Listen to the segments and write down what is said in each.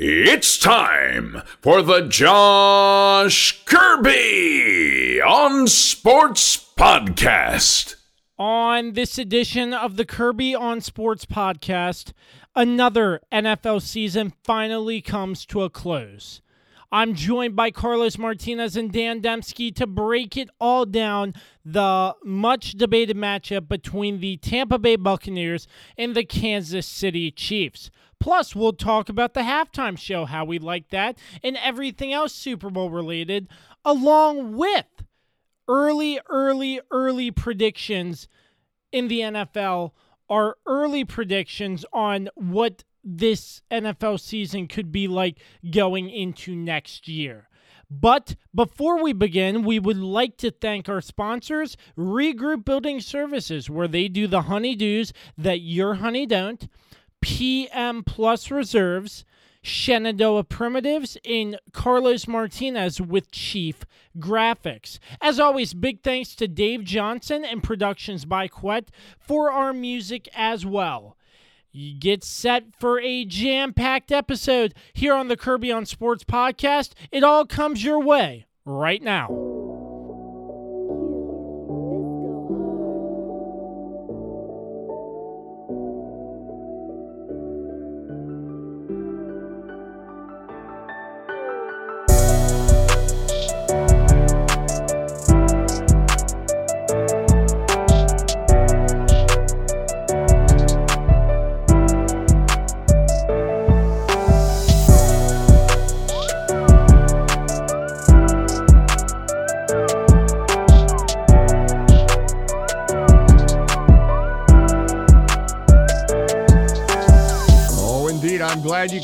It's time for the Josh Kirby on Sports Podcast. On this edition of the Kirby on Sports Podcast, another NFL season finally comes to a close. I'm joined by Carlos Martinez and Dan Demski to break it all down the much debated matchup between the Tampa Bay Buccaneers and the Kansas City Chiefs. Plus, we'll talk about the halftime show, how we like that, and everything else Super Bowl related, along with early, early, early predictions in the NFL. Our early predictions on what this NFL season could be like going into next year. But before we begin, we would like to thank our sponsors, Regroup Building Services, where they do the honeydews that your honey don't. PM Plus Reserves, Shenandoah Primitives, and Carlos Martinez with Chief Graphics. As always, big thanks to Dave Johnson and Productions by Quet for our music as well. You get set for a jam packed episode here on the Kirby on Sports podcast. It all comes your way right now.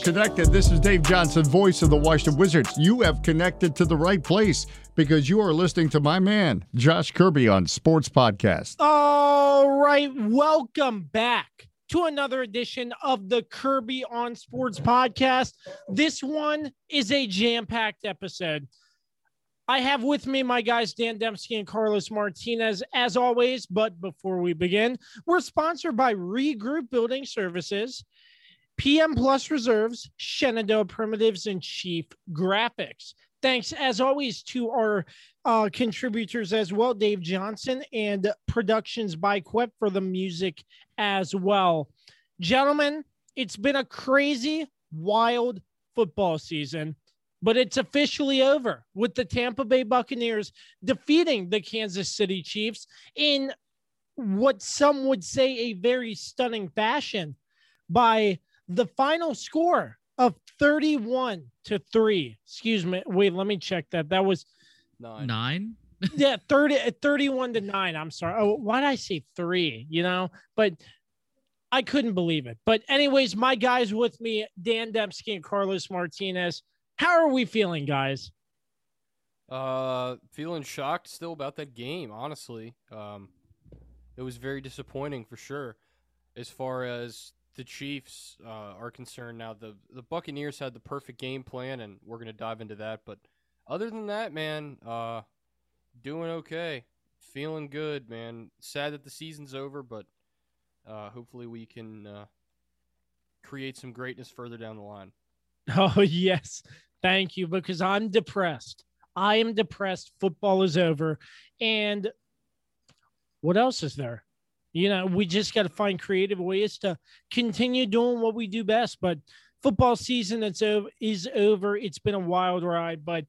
Connected. This is Dave Johnson, voice of the Washington Wizards. You have connected to the right place because you are listening to my man, Josh Kirby, on Sports Podcast. All right. Welcome back to another edition of the Kirby on Sports Podcast. This one is a jam packed episode. I have with me my guys, Dan Demski and Carlos Martinez, as always. But before we begin, we're sponsored by Regroup Building Services. PM Plus Reserves, Shenandoah Primitives, and Chief Graphics. Thanks, as always, to our uh, contributors as well, Dave Johnson and Productions by Quip for the music as well. Gentlemen, it's been a crazy, wild football season, but it's officially over with the Tampa Bay Buccaneers defeating the Kansas City Chiefs in what some would say a very stunning fashion by the final score of 31 to 3. Excuse me. Wait, let me check that. That was nine. Nine? yeah, 30 31 to 9. I'm sorry. Oh, why did I say 3, you know? But I couldn't believe it. But anyways, my guys with me, Dan Demski and Carlos Martinez. How are we feeling, guys? Uh, feeling shocked still about that game, honestly. Um, it was very disappointing for sure. As far as the Chiefs uh, are concerned now, the the Buccaneers had the perfect game plan, and we're gonna dive into that. But other than that, man, uh, doing okay, feeling good, man. Sad that the season's over, but uh, hopefully we can uh, create some greatness further down the line. Oh yes, thank you. Because I'm depressed. I am depressed. Football is over, and what else is there? You know, we just got to find creative ways to continue doing what we do best. But football season it's over, is over. It's been a wild ride. But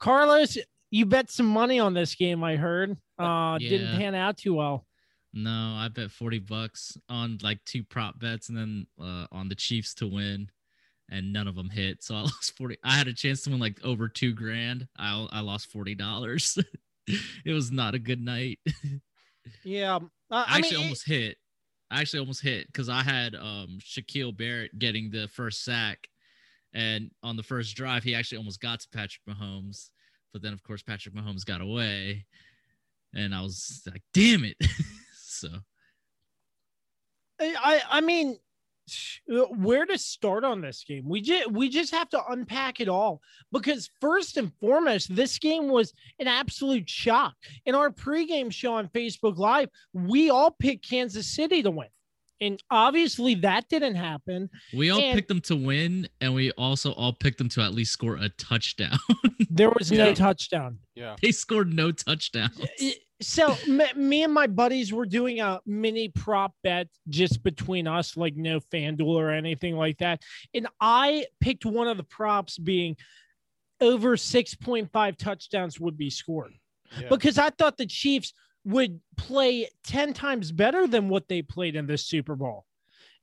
Carlos, you bet some money on this game. I heard. Uh, yeah. didn't pan out too well. No, I bet forty bucks on like two prop bets, and then uh, on the Chiefs to win, and none of them hit. So I lost forty. I had a chance to win like over two grand. I I lost forty dollars. it was not a good night. yeah, uh, I, I, actually mean, almost it, hit. I actually almost hit because I had um, Shaquil Barrett getting the first sack, and on the first drive, he actually almost got to Patrick Mahomes, but then of course Patrick Mahomes got away, and I was like, "Damn it!" so, I I mean, Uh, where to start on this game. We just we just have to unpack it all because first and foremost, this game was an absolute shock. In our pregame show on Facebook Live, we all picked Kansas City to win. And obviously that didn't happen. We all And- picked them to win, and we also all picked them to at least score a touchdown. There was no Yeah. touchdown. Yeah. they scored no touchdowns. So me, and my buddies were doing a mini prop bet just between us, like no FanDuel or anything like that. And I picked one of the props being over 6.5 touchdowns would be scored Yeah. because I thought the Chiefs would play 10 times better than what they played in this Super Bowl.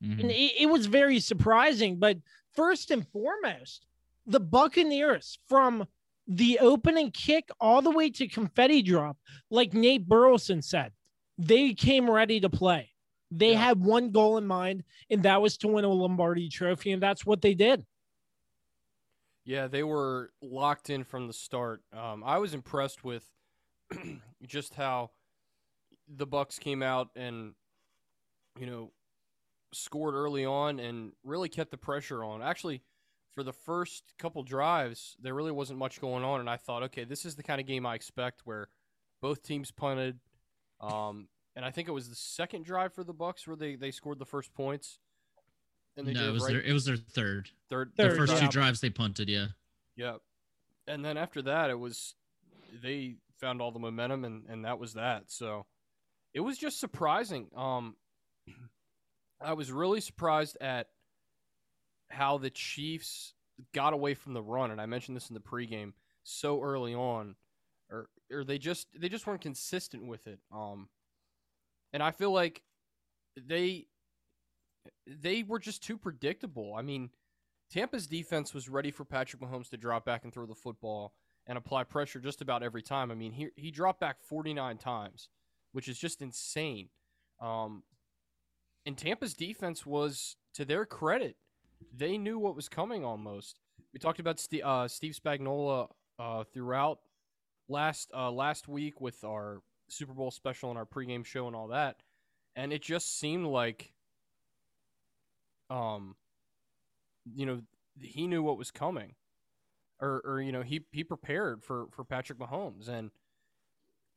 Mhm. And it, it was very surprising. But first and foremost, the Buccaneers from the opening kick all the way to confetti drop, like Nate Burleson said, they came ready to play. They Yeah. had one goal in mind, and that was to win a Lombardi trophy, and that's what they did. Yeah, they were locked in from the start. Um, I was impressed with just how the Bucs came out and you know scored early on and really kept the pressure on. Actually, for the first couple drives, there really wasn't much going on, and I thought, okay, this is the kind of game I expect where both teams punted. Um, and I think it was the second drive for the Bucs where they, they scored the first points. And they no, it was right their it was their third. third, Their Third, first yeah. two drives they punted. Yeah. Yep. And then after that, it was they found all the momentum, and and that was that. So it was just surprising. Um, I was really surprised at how the Chiefs got away from the run, and I mentioned this in the pregame so early on, or or they just they just weren't consistent with it. Um, and I feel like they they were just too predictable. I mean. Tampa's defense was ready for Patrick Mahomes to drop back and throw the football and apply pressure just about every time. I mean, he he dropped back 49 times, which is just insane. Um, and Tampa's defense was, to their credit, they knew what was coming almost. We talked about Steve, uh, Steve Spagnuolo uh, throughout last uh, last week with our Super Bowl special and our pregame show and all that, and it just seemed like, um, you know, he knew what was coming, or or you know he he prepared for for Patrick Mahomes, and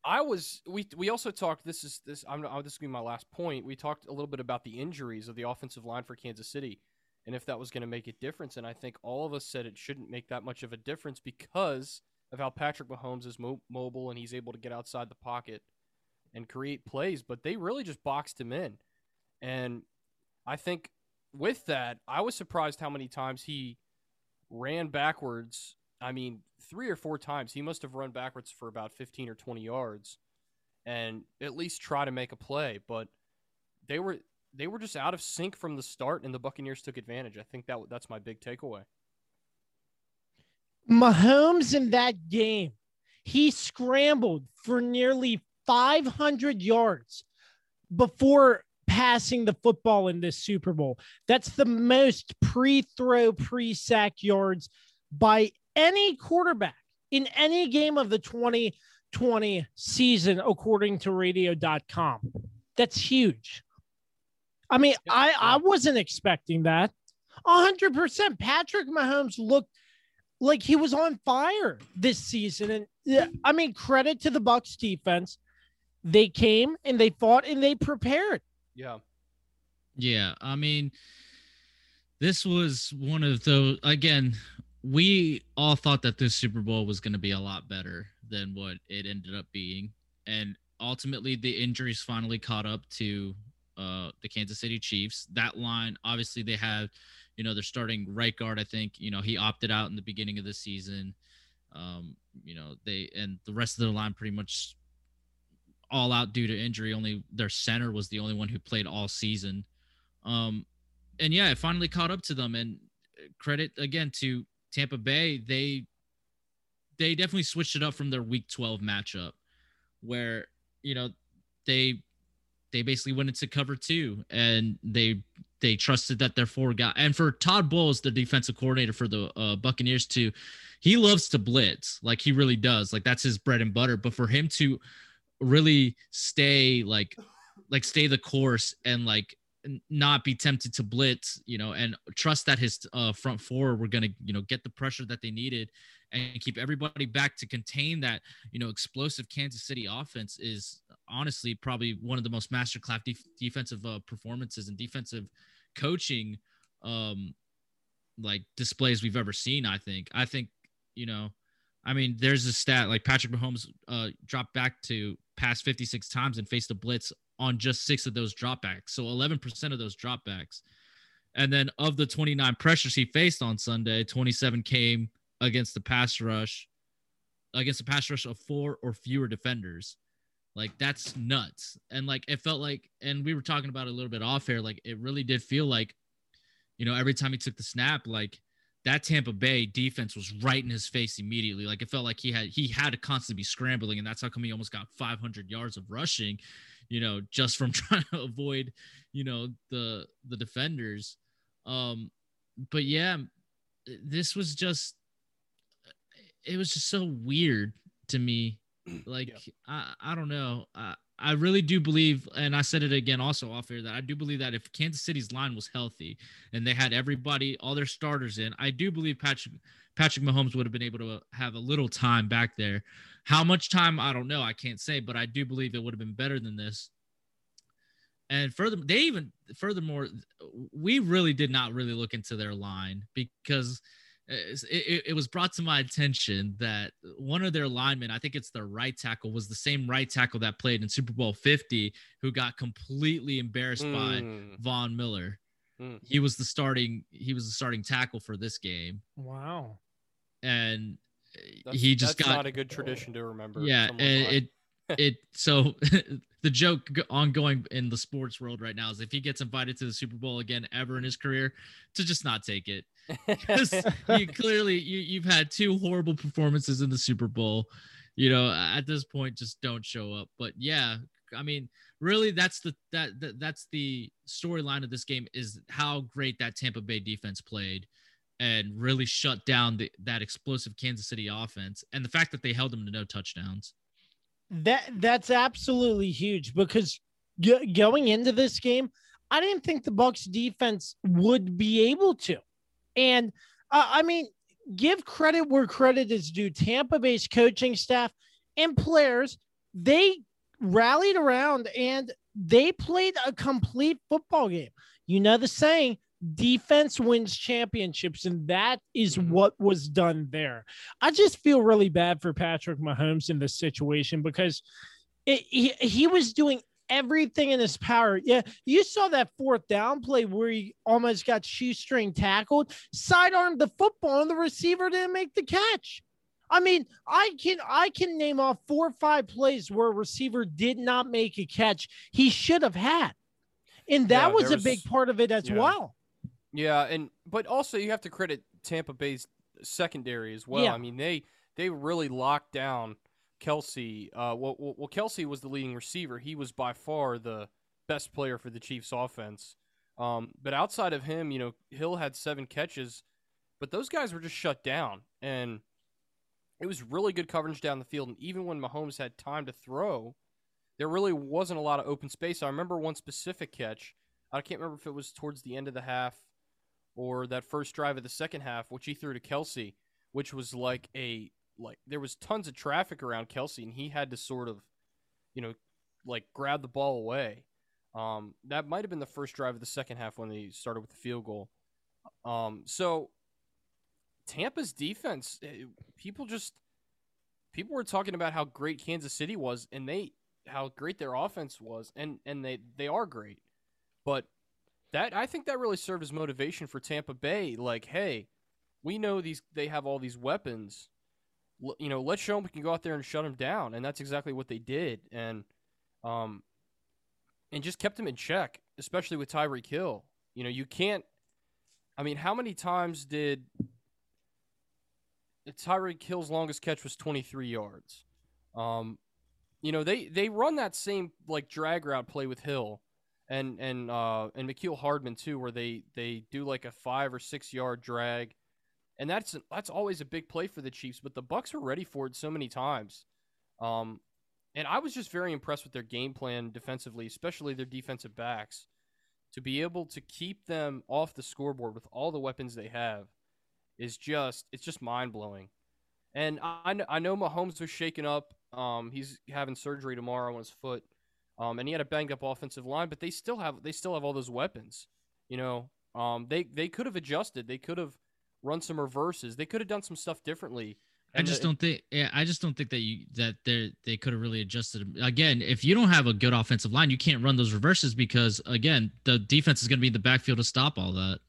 I was we we also talked. This is this I'm this will be my last point. We talked a little bit about the injuries of the offensive line for Kansas City, and if that was going to make a difference. And I think all of us said it shouldn't make that much of a difference because of how Patrick Mahomes is mo- mobile and he's able to get outside the pocket and create plays. But they really just boxed him in, and I think with that, I was surprised how many times he ran backwards. I mean, three or four times he must have run backwards for about 15 or 20 yards and at least try to make a play, but they were they were just out of sync from the start and the Buccaneers took advantage. I think that that's my big takeaway. Mahomes in that game, he scrambled for nearly 500 yards before passing the football in this Super Bowl. That's the most pre throw, pre sack yards by any quarterback in any game of the 2020 season, according to radio.com. That's huge. I mean, I, I wasn't expecting that. 100%. Patrick Mahomes looked like he was on fire this season. And I mean, credit to the Bucs defense. They came and they fought and they prepared. Yeah. Yeah, I mean, this was one of those. Again, we all thought that this Super Bowl was going to be a lot better than what it ended up being, and ultimately, the injuries finally caught up to uh, the Kansas City Chiefs. That line, obviously, they have, you know, they're starting right guard. I think you know he opted out in the beginning of the season. Um, you know, they and the rest of their line pretty much all out due to injury. Only their center was the only one who played all season. Um, and yeah, it finally caught up to them. And credit again to Tampa Bay. They they definitely switched it up from their Week 12 matchup, where you know they they basically went into cover two and they they trusted that their four guy and for Todd Bowles, the defensive coordinator for the uh, Buccaneers, to he loves to blitz like he really does like that's his bread and butter. But for him to really stay like like stay the course and like not be tempted to blitz, you know, and trust that his uh, front four were going to, you know, get the pressure that they needed and keep everybody back to contain that, you know, explosive Kansas City offense is honestly probably one of the most masterclass def- defensive uh, performances and defensive coaching um like displays we've ever seen. I think. I think you know, I mean, there's a stat like Patrick Mahomes uh dropped back to pass 56 times and faced a blitz on just six of those dropbacks. So 11% of those dropbacks. And then of the 29 pressures he faced on Sunday, 27 came against the pass rush, against a pass rush of four or fewer defenders. Like that's nuts. And like it felt like, and we were talking about a little bit off air, like it really did feel like, you know, every time he took the snap, like that Tampa Bay defense was right in his face immediately. Like it felt like he had he had to constantly be scrambling, and that's how come he almost got 500 yards of rushing, you know, just from trying to avoid, you know, the the defenders. Um, but yeah, this was just it was just so weird to me. Like yeah. I I don't know. I, I really do believe, and I said it again also off here, that I do believe that if Kansas City's line was healthy and they had everybody, all their starters in, I do believe Patrick Patrick Mahomes would have been able to have a little time back there. How much time, I don't know. I can't say, but I do believe it would have been better than this. And further, they even furthermore, we really did not really look into their line because it, it, was brought to my attention that one of their linemen, I think it's their right tackle, was the same right tackle that played in Super Bowl 50, who got completely embarrassed mm. by. Von Miller. Mm. He was the starting he was the starting tackle for this game. Wow. And that's, he just got not a good tradition to remember. Yeah, and it it so the joke ongoing in the sports world right now is if he gets invited to the Super Bowl again ever in his career, to just not take it. Because you clearly you you've had two horrible performances in the Super Bowl. You know, at this point, just don't show up. But yeah, I mean, really, that's the that, that that's the storyline of this game is how great that Tampa Bay defense played and really shut down the, that explosive Kansas City offense, and the fact that they held them to no touchdowns. That that's absolutely huge because g- going into this game, I didn't think the Bucs defense would be able to. And uh, I mean, give credit where credit is due. Tampa Bay's coaching staff and players, they rallied around and they played a complete football game. You know the saying, defense wins championships, and that is mm-hmm. what was done there. I just feel really bad for Patrick Mahomes in this situation because it, he, he was doing everything in his power. Yeah, you saw that fourth down play where he almost got shoestring tackled, sidearmed the football, and the receiver didn't make the catch. I mean, I can I can name off four or five plays where a receiver did not make a catch he should have had. And that yeah, was, was, a big part of it as yeah. well. Yeah, and but also you have to credit Tampa Bay's secondary as well. Yeah. I mean, they they really locked down Kelce. Uh, well, well, Kelce was the leading receiver. He was by far the best player for the Chiefs' offense. Um, but outside of him, you know, Hill had seven catches, but those guys were just shut down, and it was really good coverage down the field. And even when Mahomes had time to throw, there really wasn't a lot of open space. I remember one specific catch. I can't remember if it was towards the end of the half or that first drive of the second half, which he threw to Kelce, which was like a like there was tons of traffic around Kelce, and he had to sort of, you know, like grab the ball away. Um, that might have been the first drive of the second half when they started with the field goal. Um, so Tampa's defense, eh, people just people were talking about how great Kansas City was, and they how great their offense was, and and they they are great, but that I think that really served as motivation for Tampa Bay. Like, hey, we know these they have all these weapons. L- you know, let's show them we can go out there and shut them down, and that's exactly what they did, and um, and just kept them in check, especially with Tyreek Hill. You know, you can't. I mean, how many times did Tyreek Hill's longest catch was 23 yards? Um, you know, they they run that same like drag route play with Hill and and uh, and Mecole Hardman too, where they they do like a five or six yard drag, and that's that's always a big play for the Chiefs. But the Bucs were ready for it so many times, um, and I was just very impressed with their game plan defensively, especially their defensive backs, to be able to keep them off the scoreboard with all the weapons they have, is just it's just mind blowing. And I I know Mahomes was shaken up. Um, he's having surgery tomorrow on his foot. Um, and he had a banged up offensive line, but they still have they still have all those weapons. You know, um, they they could have adjusted. They could have run some reverses. They could have done some stuff differently. I just the- don't think. Yeah, I just don't think that you that they they could have really adjusted. Again, if you don't have a good offensive line, you can't run those reverses because again, the defense is going to be in the backfield to stop all that.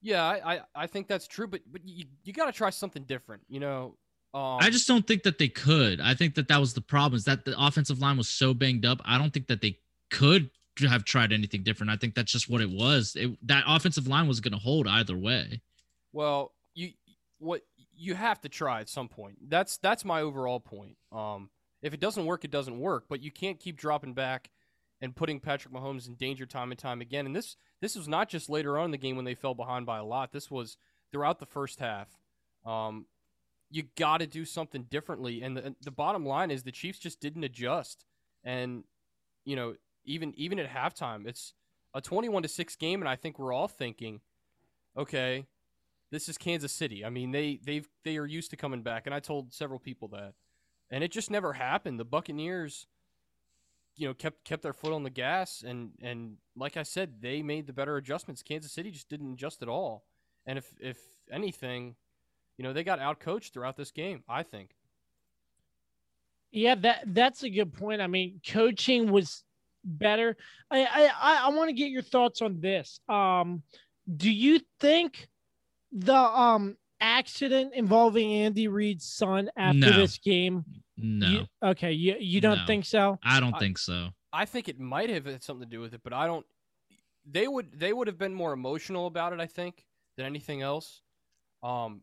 Yeah, I, I, I think that's true, but but you, you got to try something different. You know, um, I just don't think that they could. I think that that was the problem is that the offensive line was so banged up. I don't think that they could have tried anything different. I think that's just what it was. It, that offensive line was going to hold either way. Well, you what you have to try at some point. That's that's my overall point. Um, if it doesn't work, it doesn't work. But you can't keep dropping back and putting Patrick Mahomes in danger time and time again. And this this was not just later on in the game when they fell behind by a lot. This was throughout the first half. Um, you got to do something differently. And the, the bottom line is the Chiefs just didn't adjust. And you know, even even at halftime, it's a twenty-one to six game, and I think we're all thinking, okay, this is Kansas City. I mean, they they've they are used to coming back, and I told several people that, and it just never happened. The Buccaneers, you know, kept kept their foot on the gas, and and like I said, they made the better adjustments. Kansas City just didn't adjust at all, and if if anything, you know, they got outcoached throughout this game. I think. Yeah, that that's a good point. I mean, coaching was better. I I I, I want to get your thoughts on this. Um, do you think the um accident involving Andy Reid's son after No. this game? No, You, okay, you you don't No. think so? I don't I- think so. I think it might have had something to do with it, but I don't. They would they would have been more emotional about it, I think, than anything else. Um,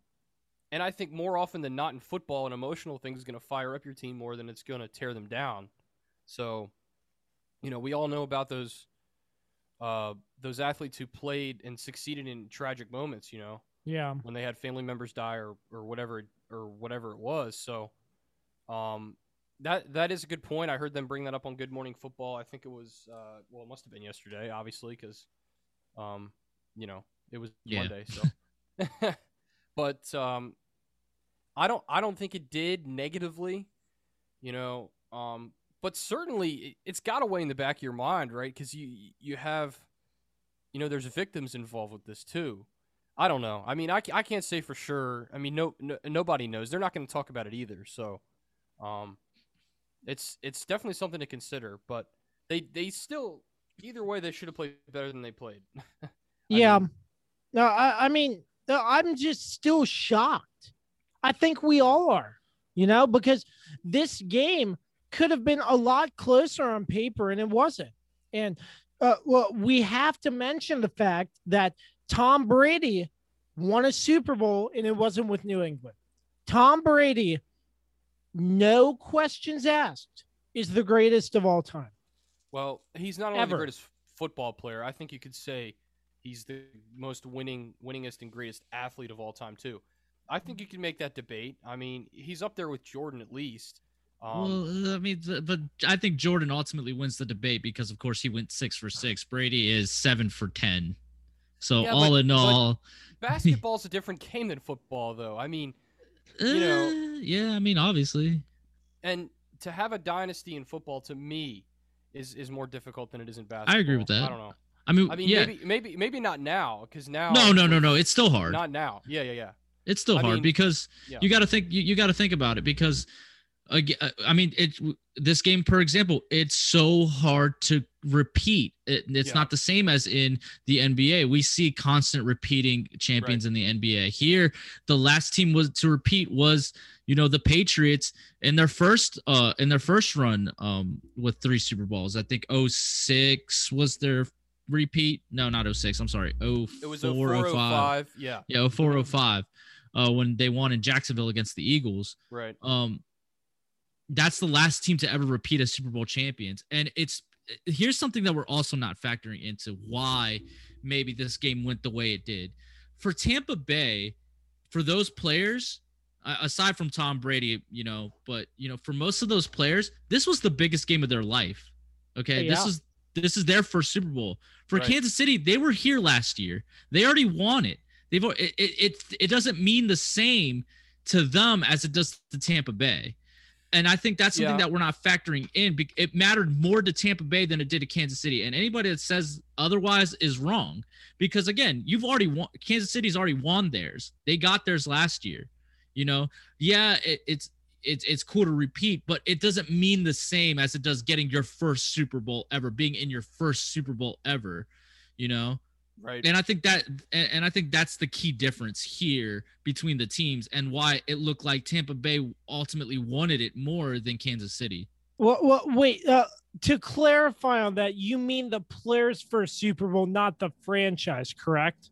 and I think more often than not in football, an emotional thing is going to fire up your team more than it's going to tear them down. So, you know, we all know about those uh, those athletes who played and succeeded in tragic moments. You know, Yeah. when they had family members die or, or whatever or whatever it was. So um that that is a good point. I heard them bring that up on Good Morning Football. I think it was uh well it must have been yesterday, obviously, because um you know it was Yeah. Monday. So, but um I don't I don't think it did negatively, you know. Um but certainly it, it's got to weigh in the back of your mind, right? Because you you have you know there's victims involved with this too. I don't know. I mean, I, I can't say for sure. I mean, no, no nobody knows. They're not going to talk about it either. So, um, it's it's definitely something to consider. But they they still either way they should have played better than they played. Yeah. mean- no, I, I mean, I'm just still shocked. I think we all are, you know, because this game could have been a lot closer on paper and it wasn't. And uh, well, we have to mention the fact that Tom Brady won a Super Bowl and it wasn't with New England. Tom Brady, no questions asked, is the greatest of all time. Well, he's not only Ever. the greatest football player. I think you could say he's the most winning, winningest, and greatest athlete of all time too. I think you can make that debate. I mean, he's up there with Jordan at least. Um, well, I mean, but I think Jordan ultimately wins the debate because, of course, he went six for six. Brady is seven for ten. So Yeah, all but- in all, basketball's a different game than football, though. I mean, you know- uh, yeah, I mean, obviously, and to have a dynasty in football to me is is more difficult than it is in basketball. I agree with that. I don't know. I mean, I mean, yeah, maybe maybe maybe not now because now. no, no, no, no, it's still hard. Not now. Yeah, yeah, yeah. It's still I hard mean, because yeah. you got to think. You, you got to think about it because, uh, I mean, it. This game, for example, it's so hard to repeat. It, it's Yeah. not the same as in the NBA. We see constant repeating champions in the NBA. Here, the last team was to repeat was you know the Patriots in their first uh in their first run um with three Super Bowls. I think 06 was their repeat. No, not 06. I'm sorry. Oh, It was 04, a 05. 405. Yeah, Yeah, 0405 uh, when they won in Jacksonville against the Eagles. right. Um, that's the last team to ever repeat as Super Bowl champions. And it's here's something that we're also not factoring into why maybe this game went the way it did. For Tampa Bay, for those players, aside from Tom Brady, you know, but you know, for most of those players, this was the biggest game of their life. Okay, this is this is their first Super Bowl. For Right. Kansas City, they were here last year. They already won it. They've it, it it doesn't mean the same to them as it does to Tampa Bay. And I think that's something Yeah. that we're not factoring in. It mattered more to Tampa Bay than it did to Kansas City. And anybody that says otherwise is wrong. Because again, you've already won. Kansas City's already won theirs. They got theirs last year. You know, yeah, it, it's it's it's cool to repeat, but it doesn't mean the same as it does getting your first Super Bowl ever, being in your first Super Bowl ever. You know, Right. and I think that and, and I think that's the key difference here between the teams and why it looked like Tampa Bay ultimately wanted it more than Kansas City. Well, well wait. Uh, to clarify on that, you mean the players for Super Bowl, not the franchise, correct?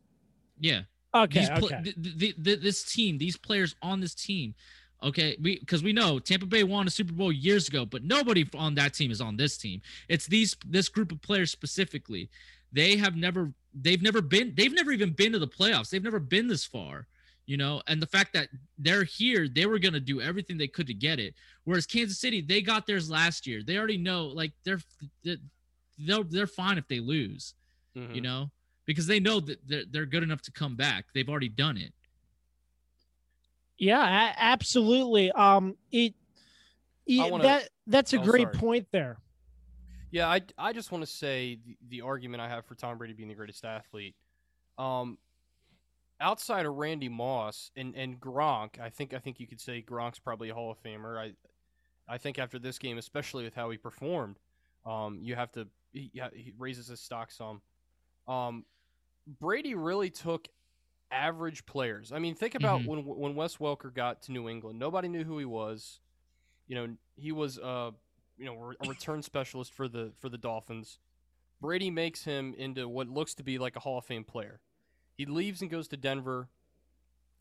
Yeah. Okay. Pl- okay. th- th- th- th- this team, these players on this team, okay, we because we know Tampa Bay won a Super Bowl years ago, but nobody on that team is on this team. It's these this group of players specifically. They have never they've never been they've never even been to the playoffs. They've never been this far, you know. And the fact that they're here, they were gonna do everything they could to get it. Whereas Kansas City, they got theirs last year. They already know like they're they're they're fine if they lose Mhm. you know, because they know that they're, they're good enough to come back. They've already done it. Yeah, a- absolutely. Um, it, it- wanna- that that's a Oh, great sorry. point there. Yeah, I, I just want to say the, the argument I have for Tom Brady being the greatest athlete. Um, outside of Randy Moss and, and Gronk, I think I think you could say Gronk's probably a Hall of Famer. I I think after this game, especially with how he performed, um, you have to he, yeah, he raises his stock some. Um, Brady really took average players. I mean, think about Mhm. when when Wes Welker got to New England. Nobody knew who he was. You know, he was uh you know a return specialist for the for the Dolphins. Brady makes him into what looks to be like a Hall of Fame player. He leaves and goes to Denver.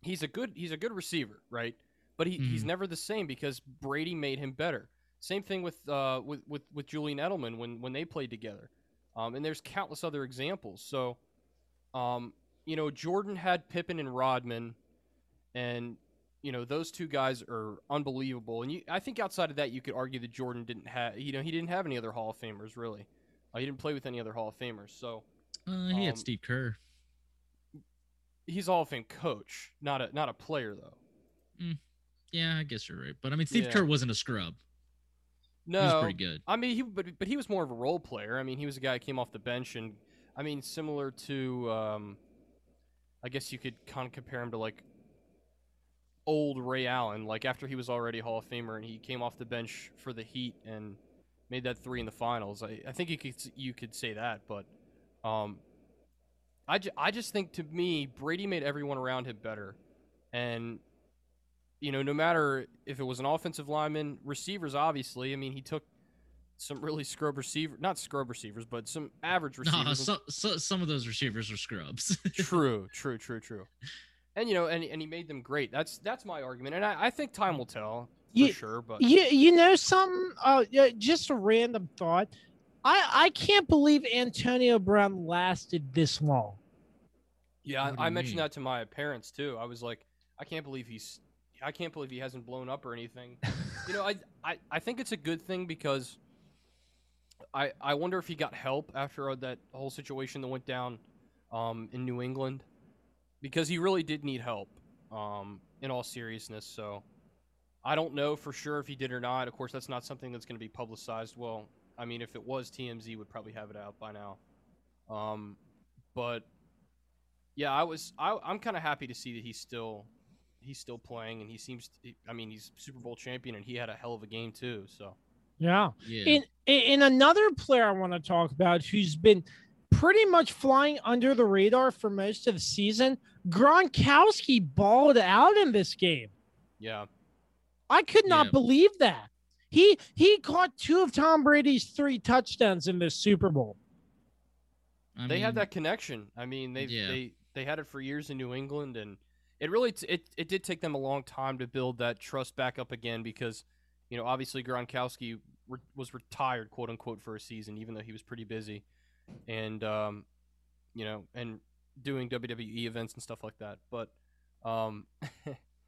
He's a good he's a good receiver, right? But he, he's Mhm. never the same because Brady made him better. Same thing with uh with with, with Julian Edelman when when they played together. Um, and there's countless other examples. So, um, you know, Jordan had Pippen and Rodman, and you know those two guys are unbelievable. And you, I think outside of that, you could argue that Jordan didn't have, you know, he didn't have any other Hall of Famers really. Uh, he didn't play with any other Hall of Famers, so Uh, he had Um, Steve Kerr. he's Hall of Fame coach, not a not a player though. Yeah, I guess you're right. But I mean, Steve Yeah. Kerr wasn't a scrub. No, He was pretty good. I mean, he but but he was more of a role player. I mean, he was a guy who came off the bench, and I mean, similar to, um, I guess you could kind of compare him to like old Ray Allen. Like after he was already Hall of Famer, and he came off the bench for the Heat and made that three in the finals. I, I think you could you could say that, but um, I, ju- I just think to me Brady made everyone around him better, and you know, no matter if it was an offensive lineman, receivers, obviously. I mean, he took some really scrub receiver, not scrub receivers, but some average receivers. No, so, so, some of those receivers were scrubs. true, true, true, true. And you know, and, and he made them great. That's that's my argument, and I, I think time will tell for Ye- sure. But You you know something? Uh, just a random thought. I I can't believe Antonio Brown lasted this long. yeah, I, I mentioned mean? that to my parents too. I was like, I can't believe he's, I can't believe he hasn't blown up or anything. you know, I, I I think it's a good thing because I I wonder if he got help after uh, that whole situation that went down um, in New England because he really did need help um, in all seriousness. So I don't know for sure if he did or not. Of course, that's not something that's going to be publicized. Well, I mean, if it was, TMZ would probably have it out by now. Um, but yeah, I was I, I'm kind of happy to see that he's still he's still playing and he seems. To, I mean, he's Super Bowl champion and he had a hell of a game too. So Yeah. yeah. In in another player I want to talk about who's been pretty much flying under the radar for most of the season, Gronkowski balled out in this game. yeah, I could not Yeah. believe that. He he caught two of Tom Brady's three touchdowns in this Super Bowl. I they had mean, that connection. I mean, they Yeah. they they had it for years in New England, and it really t- it it did take them a long time to build that trust back up again because you know obviously Gronkowski re- was retired quote unquote for a season, even though he was pretty busy, and um, you know, and doing WWE events and stuff like that. But um,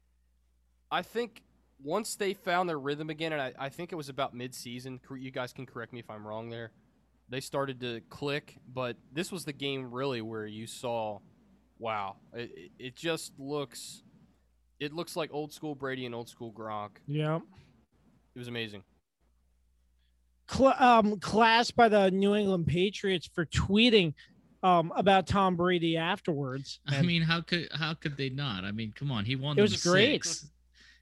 I think once they found their rhythm again, and I, I think it was about mid-season. You guys can correct me if I'm wrong there they started to click, but this was the game really where you saw, wow, it, it- it just looks, it looks like old school Brady and old school Gronk. Yeah. it was amazing. Cl- um, class by the New England Patriots for tweeting um, about Tom Brady afterwards. I mean, how could how could they not? I mean, come on, he won. It them was great. Six.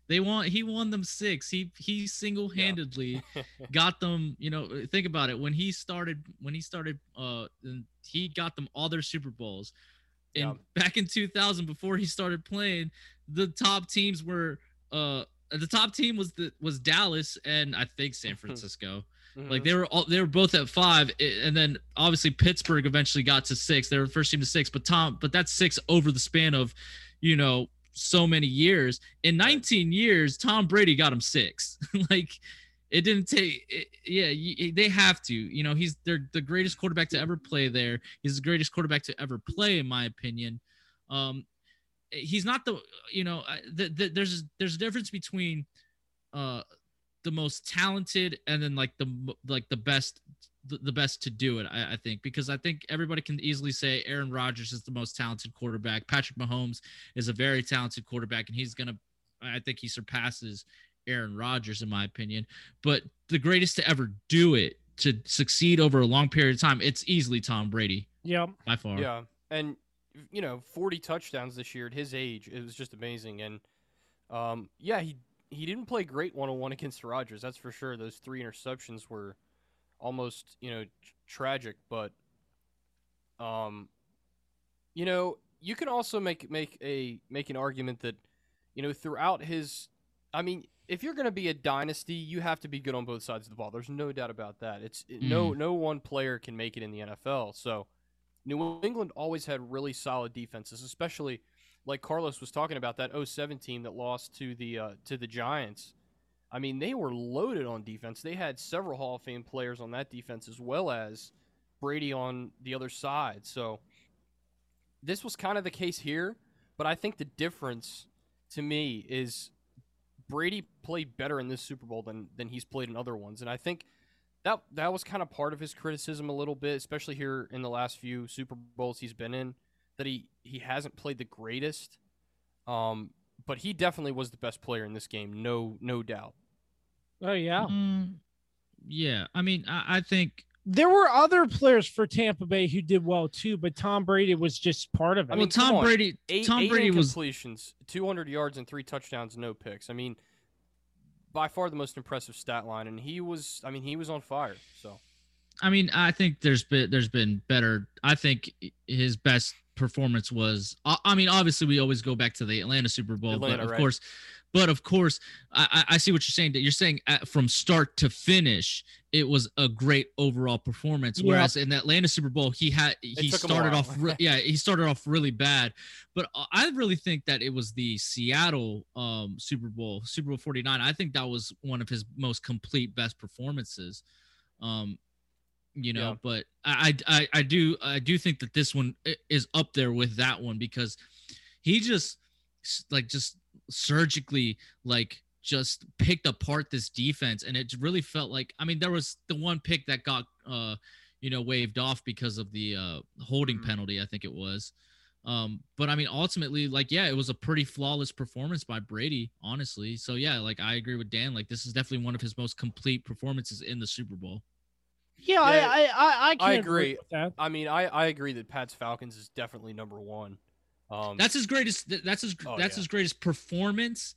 They won. He won them six. He he single handedly got them. You know, think about it. When he started, when he started, uh, and he got them all their Super Bowls. And Yeah. back in 2000, before he started playing, the top teams were uh the top team was the was Dallas and I think San Francisco. Like Mhm. they were all they were both at five, and then obviously Pittsburgh eventually got to six. They were first team to six, but Tom, but that's six over the span of, you know, so many years. In 19 years, Tom Brady got him six. like it didn't take. It, yeah, y- they have to. You know, he's they're the greatest quarterback to ever play there. He's the greatest quarterback to ever play, in my opinion. Um, he's not the. You know, the, the, there's there's a difference between, uh the most talented and then like the like the best the, the best to do it I, I think because i think everybody can easily say aaron Rodgers is the most talented quarterback. Patrick mahomes is a very talented quarterback and he's gonna i think he surpasses aaron Rodgers in my opinion. But the greatest to ever do it to succeed over a long period of time it's easily tom brady. Yeah. by far. Yeah, and you know, 40 touchdowns this year at his age, it was just amazing. And um, yeah, he he didn't play great one on one against Rodgers, that's for sure. Those three interceptions were almost you know tr- tragic, but um, you know, you can also make make a make an argument that you know throughout his, I mean. If you're going to be a dynasty, you have to be good on both sides of the ball. There's no doubt about that. It's no no one player can make it in the NFL. So, New England always had really solid defenses, especially like Carlos was talking about that 07 team that lost to the uh, to the Giants. I mean, they were loaded on defense. They had several Hall of Fame players on that defense as well as Brady on the other side. So this was kind of the case here, but I think the difference to me is Brady played better in this Super Bowl than than he's played in other ones, and I think that that was kind of part of his criticism a little bit, especially here in the last few Super Bowls he's been in, that he he hasn't played the greatest. Um, but he definitely was the best player in this game, no no doubt. Oh yeah. Mm, yeah i mean I, I think There were other players for Tampa Bay who did well too, but Tom Brady was just part of it. I mean, come tom brady Eight, tom eight brady was incompletions, 200 yards and three touchdowns, no picks. I mean, by far the most impressive stat line, and he was. I mean, he was on fire. So I mean, I think there's been there's been better. I think his best performance was. I mean, obviously, we always go back to the Atlanta Super Bowl, Atlanta, but of right. course, but of course, I, I see what you're saying. That you're saying at, from start to finish, it was a great overall performance. Yeah. Whereas in the Atlanta Super Bowl, he had he took him a started off, re- yeah, he started off really bad. But uh, I really think that it was the Seattle um, Super Bowl, Super Bowl 49. I think that was one of his most complete, best performances. Um, you know, Yeah. but I, I, I- do, I do think that this one is up there with that one because he just like just surgically like just picked apart this defense and it really felt like i mean there was the one pick that got uh you know waved off because of the uh holding Mhm. penalty i think it was um but i mean ultimately like yeah it was a pretty flawless performance by brady honestly so yeah like i agree with dan like this is definitely one of his most complete performances in the super bowl yeah, I, I, I, I, can agree. with that. I mean, I I agree that Pat's Falcons is definitely number one. Um, that's his greatest that's his Oh, that's yeah. his greatest performance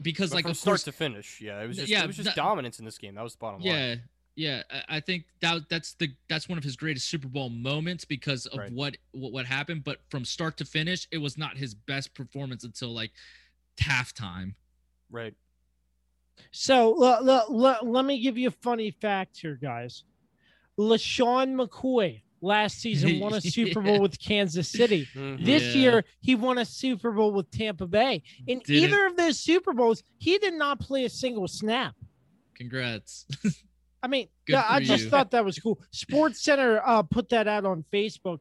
because but like from of start course to finish. Yeah, it was just Yeah, it was just that- dominance in this game. That was the bottom line. Yeah, yeah. I- I think that that's the that's one of his greatest Super Bowl moments because of Right. what, what what happened. But from start to finish, it was not his best performance until like halftime. Right. So l- l- l- let me give you a funny fact here, guys. LeSean McCoy last season won a Super Bowl Yeah. with Kansas City. Mhm. This Yeah. year, he won a Super Bowl with Tampa Bay. In Didn't- either of those Super Bowls, he did not play a single snap. Congrats. I mean, yeah, I just you. thought that was cool. Sports Center uh, put that out on Facebook.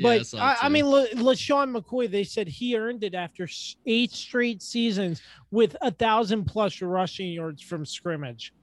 But saw I, I mean, La- LeSean McCoy, they said he earned it after eight straight seasons with a thousand plus rushing yards from scrimmage.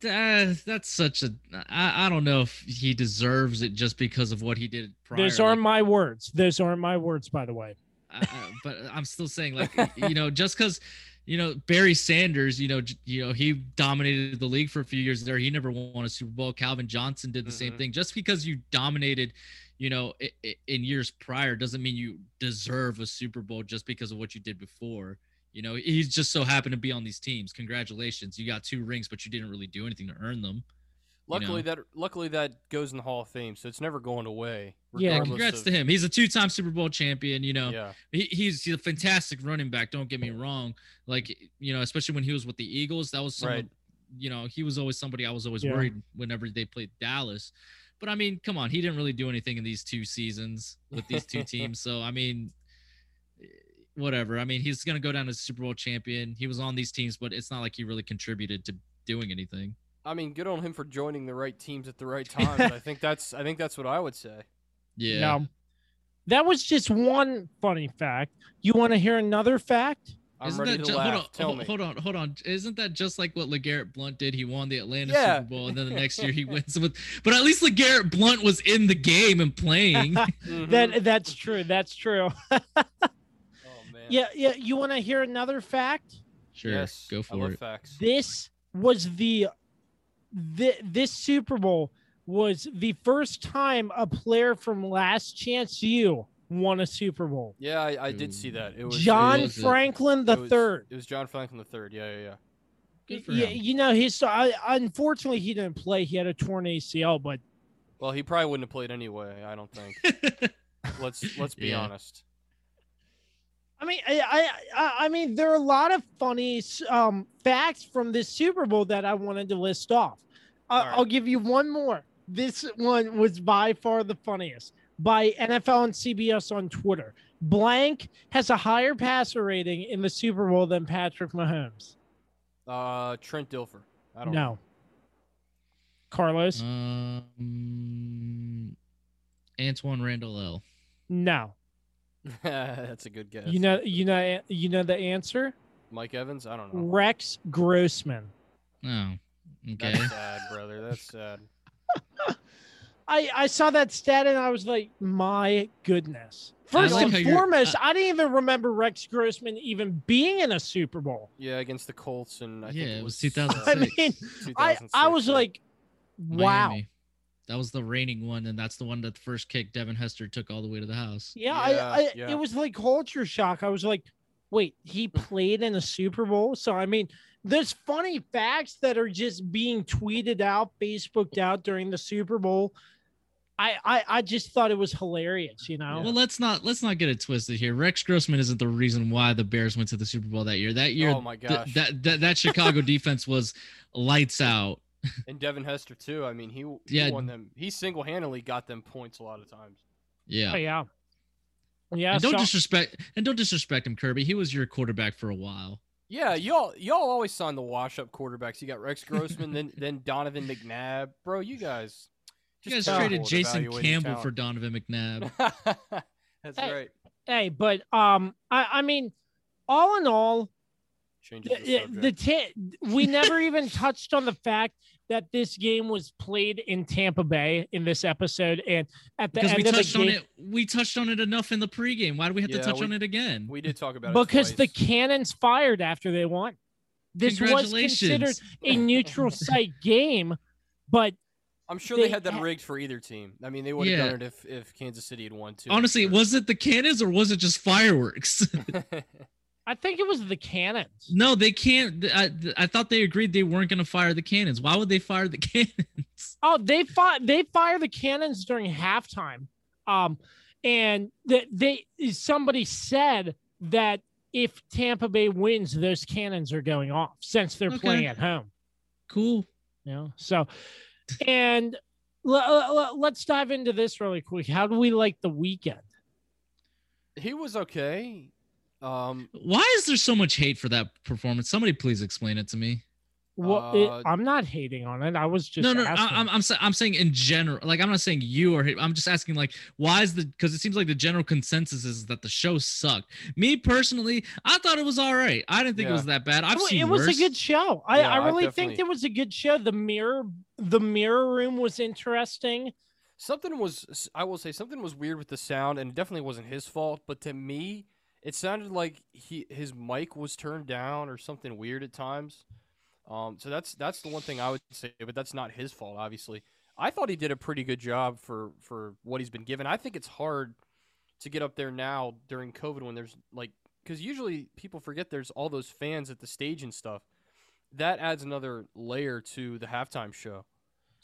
That- that's such a. I, I don't know if he deserves it just because of what he did prior. Those aren't my words. Those aren't my words, by the way. I- I- but I'm still saying, like, you know, just because, you know Barry Sanders, you know, j- you know he dominated the league for a few years there. He never won a Super Bowl. Calvin Johnson did the same Mhm. thing. Just because you dominated, you know, i- i- in years prior doesn't mean you deserve a Super Bowl just because of what you did before. You know, he's just so happened to be on these teams. Congratulations, you got two rings, but you didn't really do anything to earn them. Luckily know. that luckily that goes in the Hall of Fame, so it's never going away. Yeah. Yeah, congrats of- to him. He's a two-time Super Bowl champion. You know, Yeah. he, he's he's a fantastic running back. Don't get me wrong. Like you know, especially when he was with the Eagles, that was some. Right. You know, he was always somebody I was always Yeah. worried whenever they played Dallas. But I mean, come on, he didn't really do anything in these two seasons with these two teams. So I mean, whatever. I mean, he's gonna go down as Super Bowl champion. He was on these teams, but it's not like he really contributed to doing anything. I mean, good on him for joining the right teams at the right time. I think that's I think that's what I would say. Yeah. Now, that was just one funny fact. You want to hear another fact? I'm Isn't ready that to ju- laugh. hold on, Tell hold, me. hold on, hold on. Isn't that just like what LeGarrette Blount did? He won the Atlanta Yeah. Super Bowl, and then the next year he wins with. But at least LeGarrette Blount was in the game and playing. Mhm. That that's true. That's true. Man. Yeah, yeah. You want to hear another fact? sure, Yes. go for love it. This was the, the this Super Bowl was the first time a player from Last Chance U won a Super Bowl. Yeah, I, I did see that. It was John was? Uh, Franklin the third. It was John Franklin the third. Yeah, yeah, yeah. Good for Yeah, him. you know he's. I, unfortunately, he didn't play. He had a torn ACL, but Well, he probably wouldn't have played anyway. I don't think. Let's let's be Yeah. honest. I mean, I, I, I- I mean, there are a lot of funny um, facts from this Super Bowl that I wanted to list off. I, All right. I'll give you one more. This one was by far the funniest by NFL and CBS on Twitter. Blank has a higher passer rating in the Super Bowl than Patrick Mahomes. Uh, Trent Dilfer. I don't No. Carlos? Um, Antwaan Randle El. no. Know. That's a good guess. You know, you know, you know the answer. Mike Evans. I don't know. Rex Grossman. Oh, okay. That's sad, brother. That's sad. I, I saw that stat and I was like, my goodness. First like and foremost, uh, I didn't even remember Rex Grossman even being in a Super Bowl. Yeah, against the Colts, and I Yeah, think it it was was. 2006. I mean, I, I was yeah. like, wow. Miami. That was the reigning one, and that's the one that the first kick Devin Hester took all the way to the house. Yeah, Yeah, I, I yeah. it was like culture shock. I was like, wait, he hmm. played in a Super Bowl? So I mean, there's funny facts that are just being tweeted out, Facebooked out during the Super Bowl. I, I, I just thought it was hilarious, you know. Well, let's not let's not get it twisted here. Rex Grossman isn't the reason why the Bears went to the Super Bowl that year. That year, Oh my th- gosh. that, that that Chicago defense was lights out. And Devin Hester too. I mean, he, he Yeah. won them. He single handedly got them points a lot of times. Yeah. Oh, yeah. Yeah. and don't so- disrespect and don't disrespect him, Kirby. He was your quarterback for a while. Yeah, y'all y'all always sign the wash up quarterbacks. You got Rex Grossman, then then Donovan McNabb. Bro, you guys. You guys traded Jason Campbell for. Donovan McNabb. That's Hey, right. hey, but um, I, I mean, all in all, the, the the, subject. the ta- we never even touched on the fact that this game was played in Tampa Bay in this episode, and at the Because we end of the touched on game, it. We touched on it enough in the pregame. Why do we have Yeah, to touch we- on it again? we did talk about it because the cannons fired after they won. This was considered a neutral site game, but I'm sure they they had that ha- rigged for either team. I mean, they would have Yeah. done it if, if Kansas City had won too. Honestly, Sure. was it the cannons or was it just fireworks? I think it was the cannons. no, they can't. I, I thought they agreed they weren't going to fire the cannons. Why would they fire the cannons? Oh, they fought. They fire the cannons during halftime. Um, and that they somebody said that if Tampa Bay wins, those cannons are going off since they're Okay. playing at home. Cool. You know, so and l- l- l- let's dive into this really quick. How do we like the Weeknd? he was okay. Um, Why is there so much hate for that performance? Somebody please explain it to me. Well, Uh, it, I'm not hating on it. I was just no, no, asking. I, I'm I'm I'm saying in general. Like I'm not saying you are. I'm just asking like why is the because it seems like the general consensus is that the show sucked. Me personally, I thought it was all right. I didn't think it was that bad. I've Well, seen it was worse. a good show. I, Yeah, I I really definitely- think it was a good show. The mirror, the mirror room was interesting. something was I will say something was weird with the sound, and definitely wasn't his fault. But to me, it sounded like he his mic was turned down or something weird at times. Um, so that's that's the one thing I would say, but that's not his fault, obviously. I thought he did a pretty good job for for what he's been given. I think it's hard to get up there now during COVID when there's like because usually people forget there's all those fans at the stage and stuff. That adds another layer to the halftime show.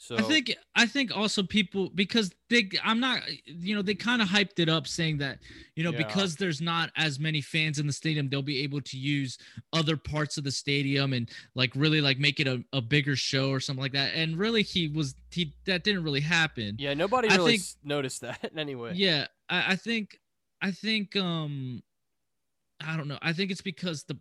So I think I think also people because they I'm not you know they kind of hyped it up saying that you know Yeah. because there's not as many fans in the stadium they'll be able to use other parts of the stadium and like really like make it a, a bigger show or something like that. And really he was he that didn't really happen. Yeah, nobody I really think- noticed that anyway. yeah I, I think I think um I don't know. I think it's because the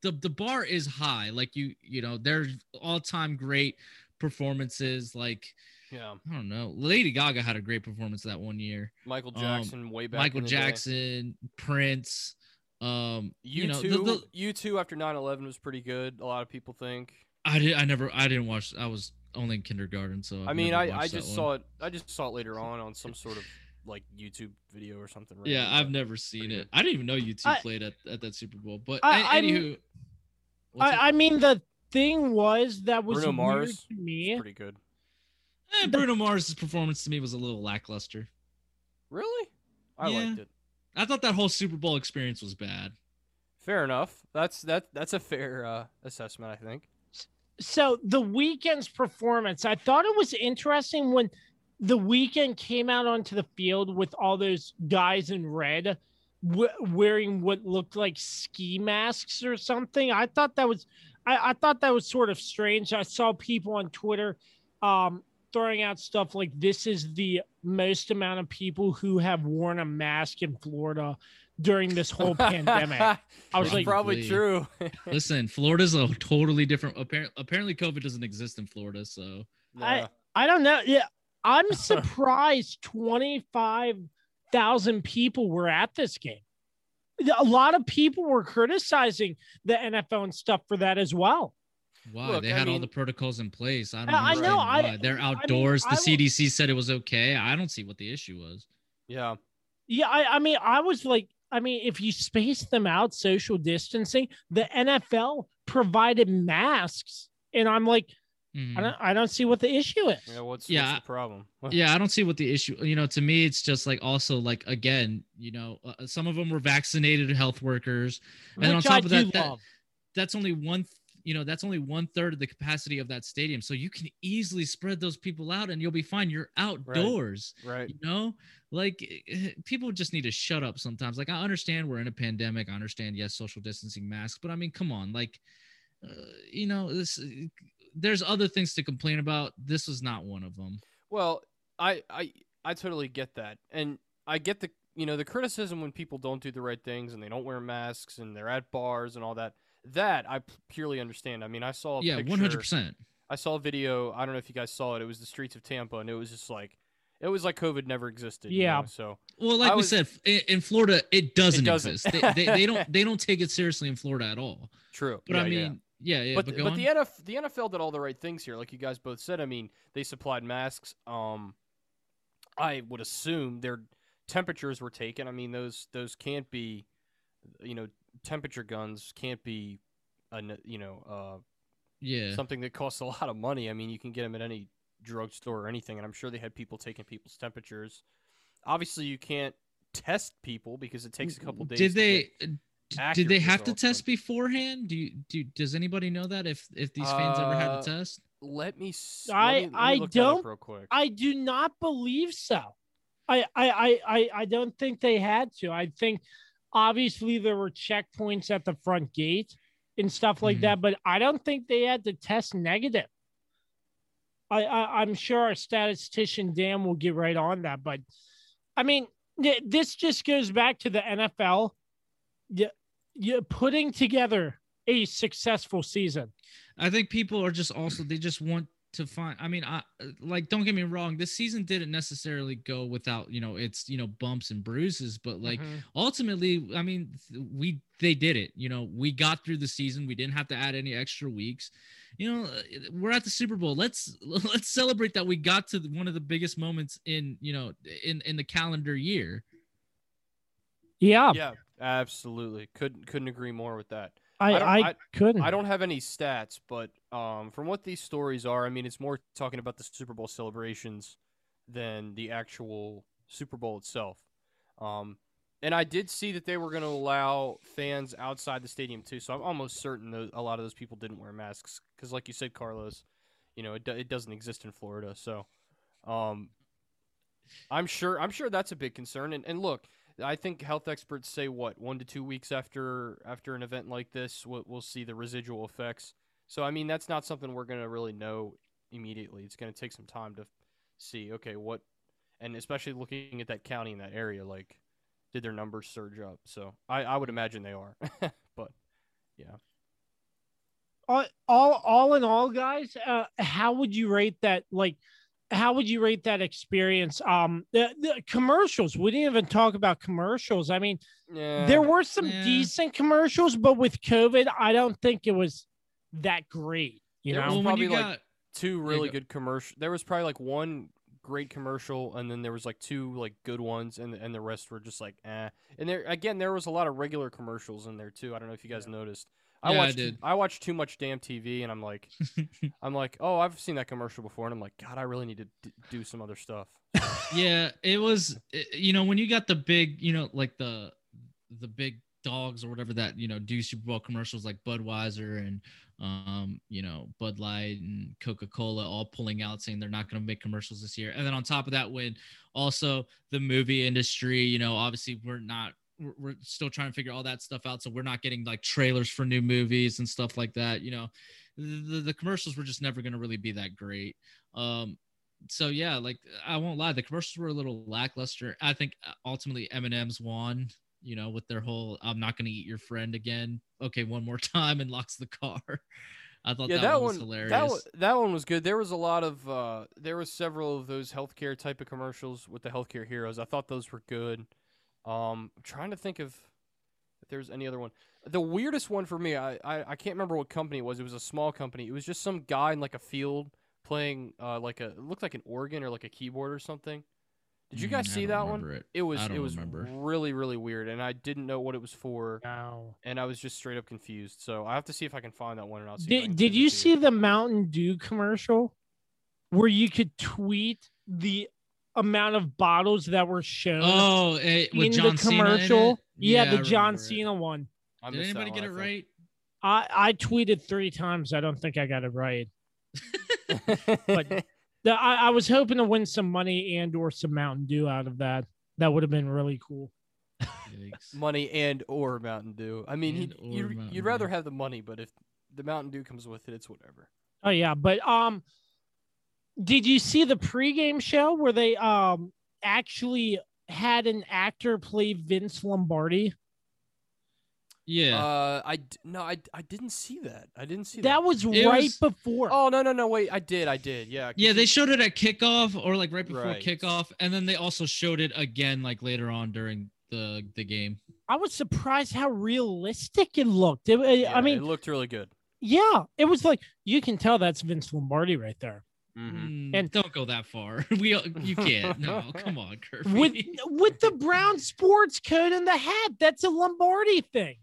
the the bar is high. Like you you know they're all time great performances like Yeah, I don't know. Lady Gaga had a great performance that one year. Michael Um, Jackson way back. Michael in the day. Jackson, Prince. Um, You, you know, two, the, the, U2 after 9-11 was pretty good. A lot of people think. I did. I never. I didn't watch. I was only in kindergarten, so I I've mean, I, I watched that just one. saw it. I just saw it later on on some sort of like YouTube video or something. Yeah, random, I've never seen it. good. I didn't even know YouTube I- played at, at that Super Bowl. But I- a- I'm- anywho. I, I mean, the thing was that was Bruno weird Mars to me. Pretty good. Eh, Bruno Mars' performance to me was a little lackluster. Really? I Yeah. liked it. I thought that whole Super Bowl experience was bad. Fair enough. That's that. That's a fair uh, assessment, I think. So the Weeknd's performance, I thought it was interesting when the Weeknd came out onto the field with all those guys in red w- wearing what looked like ski masks or something. I thought that was, I, I thought that was sort of strange. I saw people on Twitter um, throwing out stuff like this is the most amount of people who have worn a mask in Florida during this whole pandemic. I was It's like, probably Probably. true. Listen, Florida's a totally different. Apparently, apparently, COVID doesn't exist in Florida, so Yeah. I don't know. Yeah, I'm surprised 25,000 people were at this game. A lot of people were criticizing the NFL and stuff for that as well. Why Look, they I had all the protocols in place? I don't. I- I understand know, I- They're I mean, outdoors. I the will- CDC said it was okay. I don't see what the issue was. yeah. Yeah, I, I mean, I was like, I mean, if you space them out, social distancing, the NFL provided masks, and I'm like, Mhm. I don't, I don't see what the issue is. Yeah. What's, Yeah. what's the problem? yeah i don't see what the issue you know to me it's just like also like again you know uh, some of them were vaccinated health workers and on top I of that, that that's only one th- you know that's only one third of the capacity of that stadium so you can easily spread those people out and you'll be fine you're outdoors Right. you know like eh, people just need to shut up sometimes like i understand we're in a pandemic i understand yes social distancing masks but i mean come on like uh, you know this there's other things to complain about this was not one of them Well, I I I totally get that, and I get the you know the criticism when people don't do the right things and they don't wear masks and they're at bars and all that. That I purely understand. I mean, I saw a yeah 100% I saw a video. I don't know if you guys saw it. It was the streets of Tampa, and it was just like it was like COVID never existed. you Yeah. know, So Well, like I we was- said, in, in Florida, it doesn't, doesn't. exist. They, they, they don't they don't take it seriously in Florida at all. true. But Yeah, I yeah. mean, yeah, yeah. but but, the, but the NFL the NFL did all the right things here, like you guys both said. I mean, they supplied masks. Um, I would assume their temperatures were taken. I mean, those those can't be, you know, temperature guns can't be, a, you know, uh, yeah, something that costs a lot of money. I mean, you can get them at any drugstore or anything, and I'm sure they had people taking people's temperatures. Obviously, you can't test people because it takes a couple days. did they? get- Did they have to test but- beforehand? Do you do? Does anybody know that if if these fans ever had Uh, to test? Let me. s- I- let me, let me I look don't- real quick. I do not believe so. I, I, I, I, I don't think they had to. I think obviously there were checkpoints at the front gate and stuff like Mhm. that, but I don't think they had to test negative. I, I, I'm sure our statistician Dan will get right on that, but I mean, this just goes back to the NFL. You, you putting together a successful season. I think people are just also they just want to find. I mean, I like don't get me wrong. This season didn't necessarily go without you know it's you know bumps and bruises, but like Mhm. ultimately, I mean, we they did it. You know, we got through the season. We didn't have to add any extra weeks. You know, we're at the Super Bowl. Let's let's celebrate that we got to one of the biggest moments in you know in in the calendar year. yeah. yeah, Absolutely, couldn't couldn't agree more with that. I I I, I- couldn't. I don't have any stats, but um, from what these stories are, I mean, it's more talking about the Super Bowl celebrations than the actual Super Bowl itself. Um, and I did see that they were going to allow fans outside the stadium too, so I'm almost certain that a lot of those people didn't wear masks because, like you said, Carlos, you know, it, do- it doesn't exist in Florida, so um, I'm sure I'm sure that's a big concern. And, and look, I think health experts say what one to two weeks after after an event like this, we'll, we'll see the residual effects. So I mean, that's not something we're gonna really know immediately. It's gonna take some time to see. Okay, what, and especially looking at that county in that area, like, did their numbers surge up? So I I would imagine they are, but yeah. all, all all in all guys uh, how would you rate that like how would you rate that experience um the, the commercials we didn't even talk about commercials i mean Yeah. there were some Yeah. decent commercials but with covid i don't think it was that great you There know was probably you like got two really go- good commercial. There was probably like one great commercial, and then there was like two like good ones, and and the rest were just like eh. And there again, there was a lot of regular commercials in there too. I don't know if you guys noticed. I Yeah, I watched. I watched too much damn TV, and I'm like, I'm like, oh, I've seen that commercial before, and I'm like, God, I really need to d- do some other stuff. yeah it was you know when you got the big you know like the the big dogs or whatever that you know do super bowl commercials like budweiser and um you know bud light and coca-cola all pulling out saying they're not going to make commercials this year and then on top of that when also the movie industry you know obviously we're not we're, we're still trying to figure all that stuff out so we're not getting like trailers for new movies and stuff like that you know the, the commercials were just never going to really be that great um so yeah, like I won't lie, the commercials were a little lackluster. I think uh, ultimately M&M's won, you know, with their whole "I'm not going to eat your friend again." Okay, one more time and locks the car. I thought yeah, that, that, one one was hilarious. That one, that one was good. There was a lot of uh, there was several of those healthcare type of commercials with the healthcare heroes. I thought those were good. Um, I'm trying to think of if there's any other one. The weirdest one for me, I, I I can't remember what company it was. It was a small company. It was just some guy in like a field playing uh like a it looked like an organ or like a keyboard or something. Did you Mm, guys I see don't that one? It. It was I don't it was remember. really really weird, and I didn't know what it was for, no. and I was just straight up confused. So I have to see if I can find that one, and I'll see. if I can did, did you to see the mountain dew commercial where you could tweet the amount of bottles that were shown Oh, eh, with in John the Cena in commercial it? yeah, I the john remember it. cena one I Did missed that anybody one, get it I right? I, I tweeted three times. I don't think I got it right. But- The- I, I was hoping to win some money and or some Mountain Dew out of that. That would have been really cool. Money and or Mountain Dew. I mean, he'd, you'd, you'd rather have the money, but if the Mountain Dew comes with it, it's whatever. Oh yeah, but um, did you see the pregame show where they um actually had an actor play Vince Lombardi? Yeah. Uh, I d- no, I, I didn't see that. I didn't see that. That was It right was- before. Oh no no no wait, I did I did yeah. yeah, they showed it at kickoff or like right before Right. kickoff, and then they also showed it again like later on during the the game. I was surprised how realistic it looked. It- yeah, I mean, it looked really good. yeah, it was like you can tell that's Vince Lombardi right there. Mm-hmm. Mm, And- don't go that far. We you can't. No, come on, Kirby. With with the brown sports coat and the hat, that's a Lombardi thing.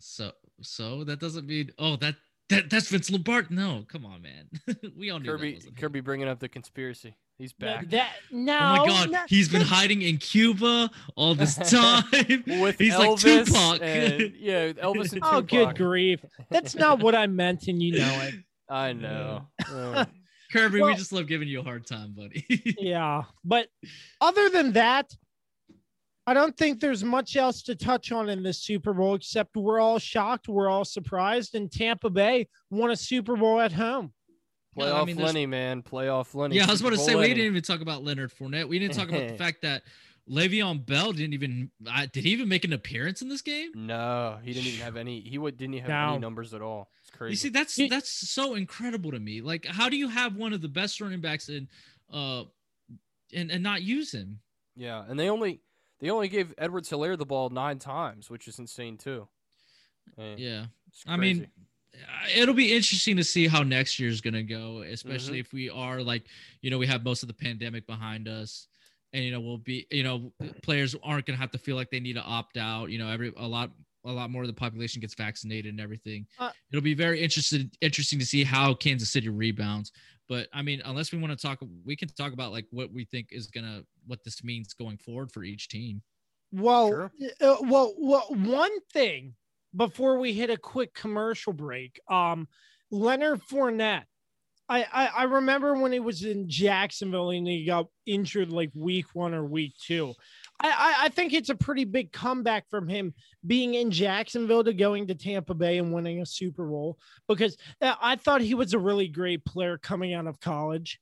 So so that doesn't mean oh that that that's Vince Lombardi. No, come on, man. we all knew that Kirby him. Kirby bringing up the conspiracy. He's back that no, Oh my god, no, he's been that's- hiding in Cuba all this time. with he's Elvis like Tupac. and yeah, Elvis and Oh, good grief! That's not what I meant, and you know it. I know. Kirby, Well- we just love giving you a hard time, buddy. Yeah, but other than that, I don't think there's much else to touch on in this Super Bowl except we're all shocked, we're all surprised, and Tampa Bay won a Super Bowl at home. No, playoff I mean, there's- Lenny, man. Playoff Lenny. yeah, I was Super about to Bowl say we didn't even talk about Leonard Fournette. We didn't talk about the fact that Le'Veon Bell didn't even uh, did he even make an appearance in this game? No, he didn't even have any. He would, didn't even have No. any numbers at all. It's crazy. You see, that's You- that's so incredible to me. Like, how do you have one of the best running backs in, uh, and and not use him? yeah, and they only they only gave Edwards-Helaire the ball nine times, which is insane too. Eh, Yeah, I mean, uh, it'll be interesting to see how next year's gonna go, Mm-hmm. especially if we are like, you know, we have most of the pandemic behind us, and you know we'll be you know players aren't going to have to feel like they need to opt out. You know, every a lot a lot more of the population gets vaccinated and everything. Uh, It'll be very interested interesting to see how Kansas City rebounds. But I mean, unless we want to talk, we can talk about like what we think is gonna what this means going forward for each team. Well, Sure. uh, well, well, one thing before we hit a quick commercial break, um, Leonard Fournette. I, I I remember when he was in Jacksonville and he got injured like week one or week two. I, I, I think it's a pretty big comeback from him being in Jacksonville to going to Tampa Bay and winning a Super Bowl because uh, I thought he was a really great player coming out of college.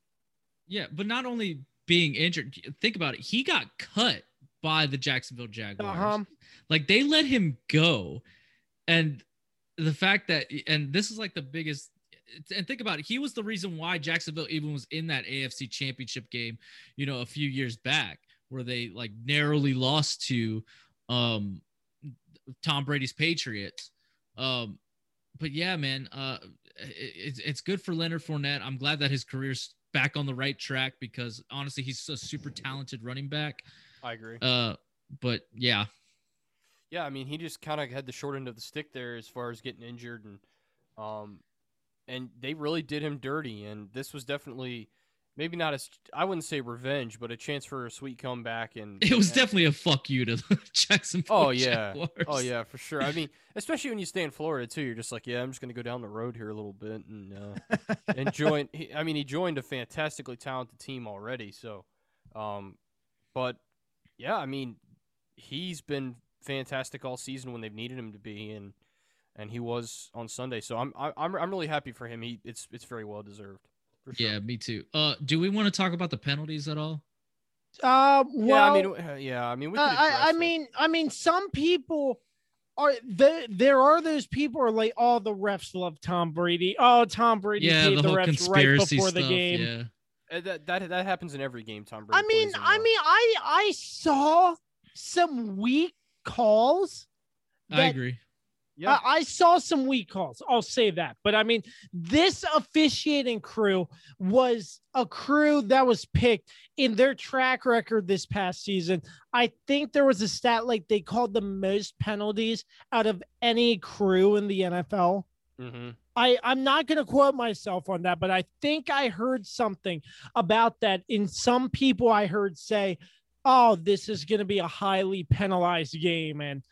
Yeah, but not only being injured, think about it. He got cut by the Jacksonville Jaguars. Uh-huh. Like they let him go. And the fact that and this is like the biggest and think about it, he was the reason why Jacksonville even was in that AFC championship game, you know, a few years back, where they like narrowly lost to um Tom Brady's Patriots. Um, but yeah, man, uh, it, it's it's good for Leonard Fournette. I'm glad that his career's back on the right track because honestly, he's a super talented running back. I agree. Uh, but yeah, Yeah, I mean, he just kind of had the short end of the stick there as far as getting injured, and um, and they really did him dirty. And this was definitely maybe not as I wouldn't say revenge, but a chance for a sweet comeback. And it was and- definitely a fuck you to the Jacksonville. Oh yeah, Jaguars. oh yeah, for sure. I mean, especially when you stay in Florida too, you're just like, yeah, I'm just gonna go down the road here a little bit and uh, and join. He, I mean, he joined a fantastically talented team already. So, um, but yeah, I mean, he's been fantastic all season when they've needed him to be, and and he was on Sunday. So I'm I- I'm I'm really happy for him. He it's it's very well deserved. Sure. Yeah, me too. Uh, do we want to talk about the penalties at all? Uh, well, yeah. I mean, uh, yeah. I mean, we Uh, I, I mean, I mean, some people are there. There are those people who are like, "Oh, the refs love Tom Brady. Oh, Tom Brady Yeah, paid the the, whole refs right before stuff. the game." Yeah. Uh, that that that happens in every game. Tom Brady. I mean, I mean, I I saw some weak calls. I agree. Yeah. I, I saw some weak calls. I'll say that. But I mean, this officiating crew was a crew that was picked in their track record this past season. I think there was a stat like they called the most penalties out of any crew in the NFL. mm-hmm. I, I'm not going to quote myself on that, but I think I heard something about that in some people I heard say, oh, this is going to be a highly penalized game and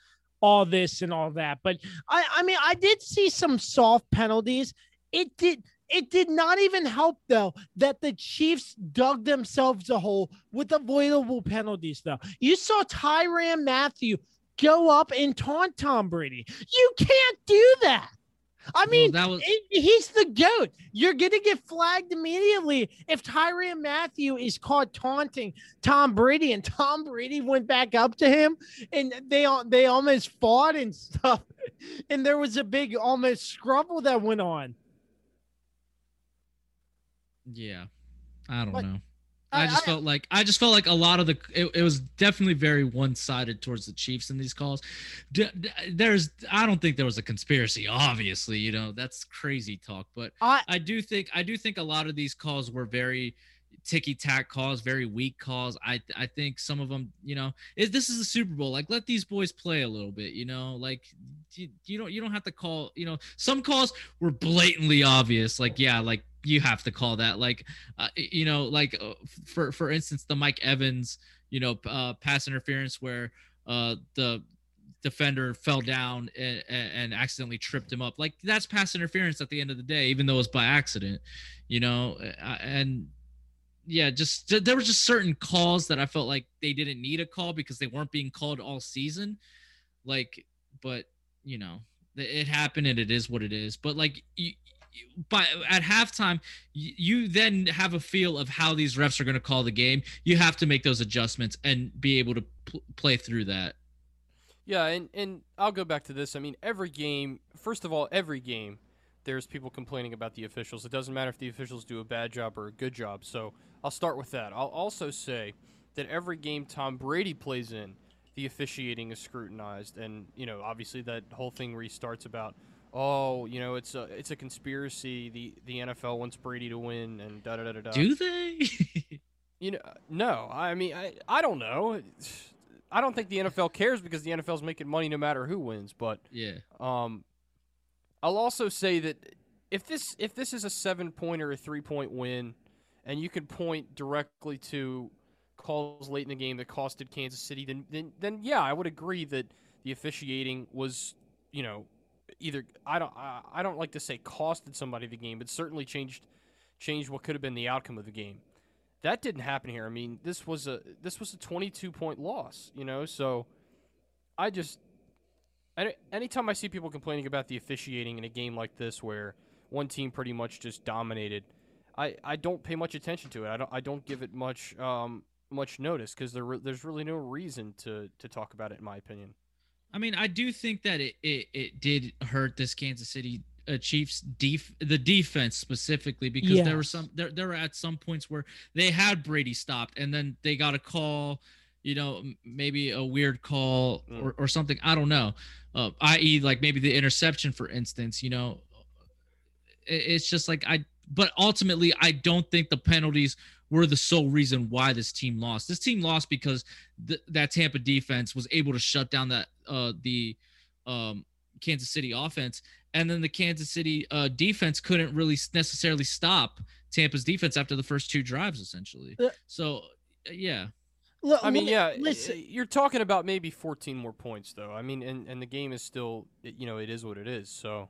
all this and all that. But I, I mean, I did see some soft penalties. It did. It did not even help though that the Chiefs dug themselves a hole with avoidable penalties. Though you saw Tyrann Mathieu go up and taunt Tom Brady. You can't do that. I Well, mean, that was he's the goat. You're gonna get flagged immediately if Tyrann Mathieu is caught taunting Tom Brady, and Tom Brady went back up to him, and they they almost fought and stuff, and there was a big almost scrabble that went on. yeah. I don't But know. I just felt like I just felt like a lot of the it, it was definitely very one-sided towards the Chiefs in these calls. D- d- there's I don't think there was a conspiracy obviously, you know, that's crazy talk, but I I do think I do think a lot of these calls were very ticky tack calls, very weak calls. I I think some of them, you know, this is a Super Bowl. Like let these boys play a little bit, you know. Like you, you don't you don't have to call. You know, some calls were blatantly obvious. Like yeah, like you have to call that. Like uh, you know, like uh, for for instance, the Mike Evans, you know, uh, pass interference where uh the defender fell down and, and accidentally tripped him up. Like that's pass interference at the end of the day, even though it's by accident, you know. And yeah, just there were just certain calls that I felt like they didn't need a call because they weren't being called all season. Like, but you know, it happened and it is what it is. But like, you, but at halftime, you, you then have a feel of how these refs are going to call the game. You have to make those adjustments and be able to pl- play through that. Yeah, and and I'll go back to this. I mean, every game. First of all, every game, there's people complaining about the officials. It doesn't matter if the officials do a bad job or a good job. So I'll start with that. I'll also say that every game Tom Brady plays in, the officiating is scrutinized, and you know, obviously that whole thing restarts about. Oh, you know, it's a it's a conspiracy. The the NFL wants Brady to win, and da da da da da. Do they? You know, no. I mean, I I don't know. I don't think the NFL cares because the NFL's making money no matter who wins. But Yeah. um, I'll also say that if this if this is a seven point or a three point win, and you can point directly to calls late in the game that costed Kansas City, then then then yeah, I would agree that the officiating was you know either I don't I, I don't like to say costed somebody the game, but certainly changed changed what could have been the outcome of the game. That didn't happen here. I mean, this was a this was a 22 point loss, you know. So I just anytime I see people complaining about the officiating in a game like this where one team pretty much just dominated, I, I don't pay much attention to it. I don't I don't give it much um much notice because there there's really no reason to to talk about it in my opinion. I mean, I do think that it it, it did hurt this Kansas City uh, Chiefs def the defense specifically because there were some there there were at some points where they had Brady stopped and then they got a call, you know, maybe a weird call Mm. or, or something. I don't know. Uh, i.e., like maybe the interception, for instance. You know, it, it's just like I. But ultimately, I don't think the penalties were the sole reason why this team lost. This team lost because th- that Tampa defense was able to shut down that uh the um Kansas City offense and then the Kansas City uh defense couldn't really necessarily stop Tampa's defense after the first two drives essentially. Uh, So yeah. Look, I mean, yeah, listen, you're talking about maybe 14 more points though. I mean, and and the game is still you know it is what it is. So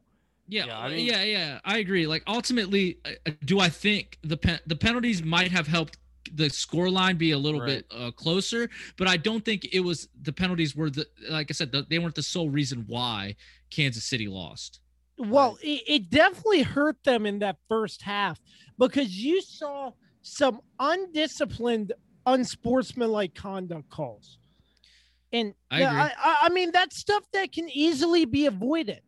Yeah, Yeah, I mean- yeah, yeah. I agree. Like ultimately, uh, uh, do I think the pen- the penalties might have helped the score line be a little Right. bit uh, closer, but I don't think it was the penalties were the like I said the, they weren't the sole reason why Kansas City lost. Well, it, it definitely hurt them in that first half because you saw some undisciplined, unsportsmanlike conduct calls. And I yeah. I, I, I mean, that's stuff that can easily be avoided.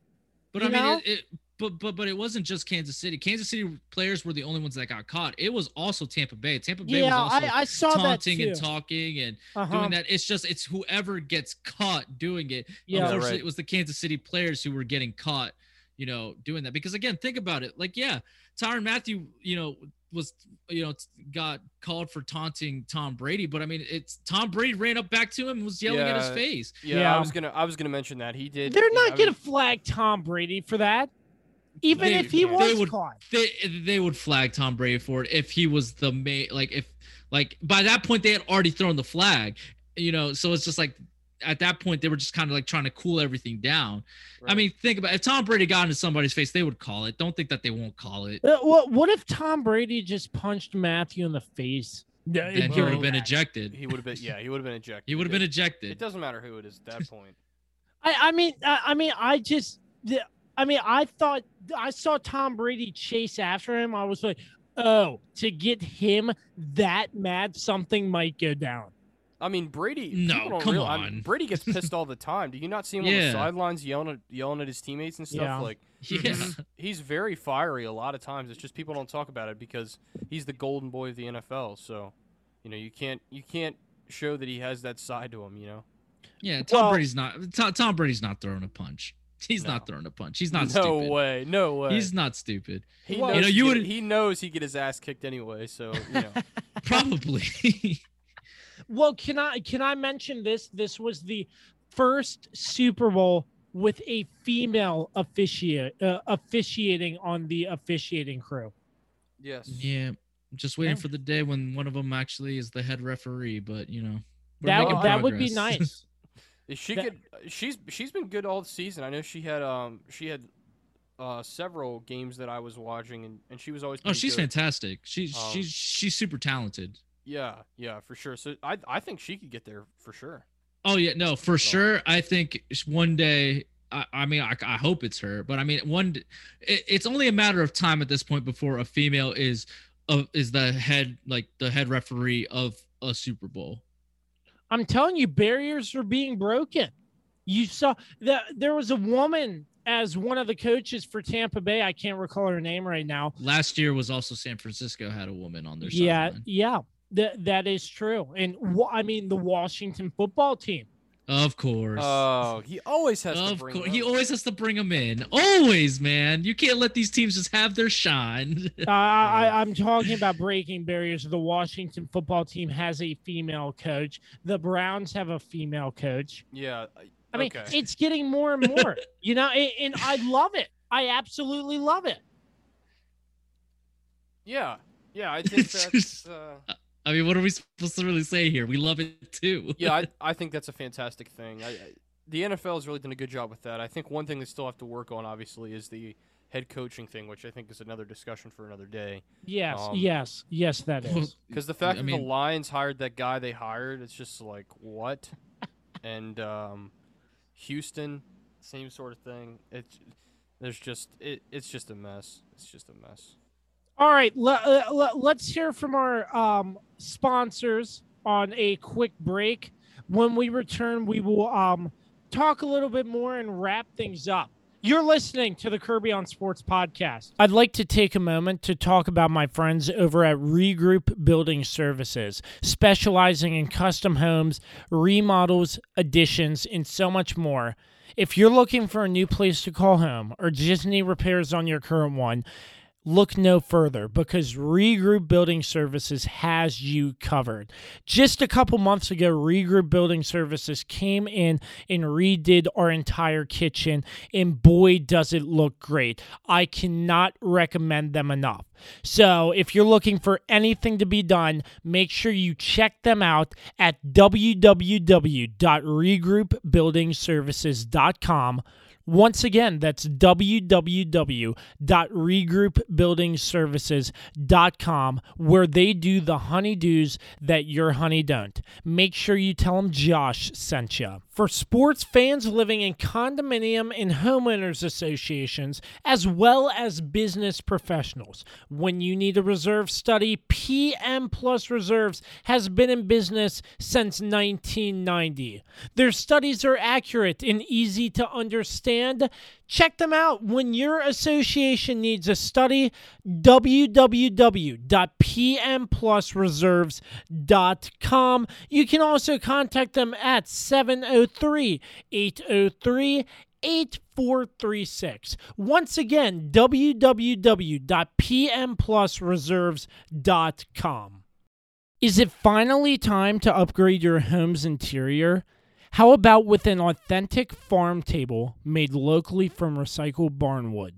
But You I mean, it, it but but but it wasn't just Kansas City. Kansas City players were the only ones that got caught. It was also Tampa Bay. Tampa Bay Yeah, was also I, I saw taunting too. and talking and Uh-huh. doing that. It's just it's whoever gets caught doing it. Yeah. Unfortunately, right. it was the Kansas City players who were getting caught, you know, doing that. Because again, think about it. Like, yeah, Tyrann Mathieu, you know, was you know got called for taunting Tom Brady, but I mean, it's Tom Brady ran up back to him and was yelling at his face. yeah, Yeah. I was gonna I was gonna mention that he did. They're you know, not I going mean, to flag Tom Brady for that, even They- if he they was would- caught. They they would flag Tom Brady for it if he was the main. Like if like by that point they had already thrown the flag, you know. So it's just like at that point they were just kind of like trying to cool everything down. I mean, think about it. if Tom Brady got into somebody's face, they would call it. Don't think that they won't call it. Uh, what, what if Tom Brady just punched Mathieu in the face? Then he would have been ejected. he would have been yeah he would have been ejected. He would have been ejected. It doesn't matter who it is at that point. I, I mean, I, I mean, I just, the- I mean, I thought I saw Tom Brady chase after him. I was like, oh, to get him that mad, something might go down. I mean, Brady. No, people don't come real- I mean, on. Brady gets pissed all the time. Do you not see him on the sidelines yelling at yelling at his teammates and stuff? Yeah. Like yeah. he's, he's very fiery a lot of times. It's just people don't talk about it because he's the golden boy of the NFL. So, you know, you can't you can't show that he has that side to him. You know. Yeah, Tom Well- Brady's not Tom, Tom Brady's not throwing a punch. He's not throwing a punch. He's not stupid. no stupid. way. No way. He's not stupid. he Well- knows You know, he you get- would- he knows he get his ass kicked anyway. So you know. Probably. Well, can I can I mention this? This was the first Super Bowl with a female officiate uh, officiating on the officiating crew. yes. yeah, just waiting Yeah. for the day when one of them actually is the head referee. But you know, That making would that would be nice. She That- could. She's she's been good all season. I know she had um she had uh several games that I was watching and, and she was always. oh, she's good. fantastic. She's Um, she's she's super talented. Yeah, yeah, for sure. So I I think she could get there for sure. Oh yeah, no, for sure. I think one day. I, I mean, I, I hope it's her, but I mean, one. It, it's only a matter of time at this point before a female is, uh, is the head like the head referee of a Super Bowl. I'm telling you, barriers are being broken. You saw that there was a woman as one of the coaches for Tampa Bay. I can't recall her name right now. Last year was also San Francisco had a woman on their Yeah, sideline. yeah, that that is true. And wa- I mean, the Washington football team. Of course. Oh, he always has to of bring. course. them He always has to bring them in. Always, man. You can't let these teams just have their shine. Uh, I, I'm talking about breaking barriers. The Washington football team has a female coach. The Browns have a female coach. Yeah. I mean, okay. it's getting more and more, you know, and, and I love it. I absolutely love it. yeah. Yeah. I think that's. Uh, I mean, what are we supposed to really say here? We love it too. yeah, I, I think that's a fantastic thing. I, I, the NFL has really done a good job with that. I think one thing they still have to work on, obviously, is the head coaching thing, which I think is another discussion for another day. Yes, Um, yes, yes, that is. Because the fact I that mean- the Lions hired that guy they hired, it's just like what? and um, Houston, same sort of thing. It's there's just it, it's just a mess. It's just a mess. All right, uh, let's hear from our um, sponsors on a quick break. When we return, we will um, talk a little bit more and wrap things up. You're listening to the Kirby on Sports podcast. I'd like to take a moment to talk about my friends over at Regroup Building Services, specializing in custom homes, remodels, additions, and so much more. If you're looking for a new place to call home or just need repairs on your current one, look no further because Regroup Building Services has you covered. Just a couple months ago, Regroup Building Services came in and redid our entire kitchen, and boy, does it look great. I cannot recommend them enough. So, if you're looking for anything to be done, make sure you check them out at www.regroupbuildingservices.com. Once again, that's www.regroupbuildingservices.com, where they do the honeydews that your honey don't. Make sure you tell them Josh sent you. For sports fans living in condominium and homeowners associations, as well as business professionals, when you need a reserve study, PM Plus Reserves has been in business since 1990. Their studies are accurate and easy to understand. Check them out when your association needs a study. www.pmplusreserves.com. You can also contact them at 703 803 8436. Once again, www.pmplusreserves.com. Is it finally time to upgrade your home's interior? How about with an authentic farm table made locally from recycled barnwood?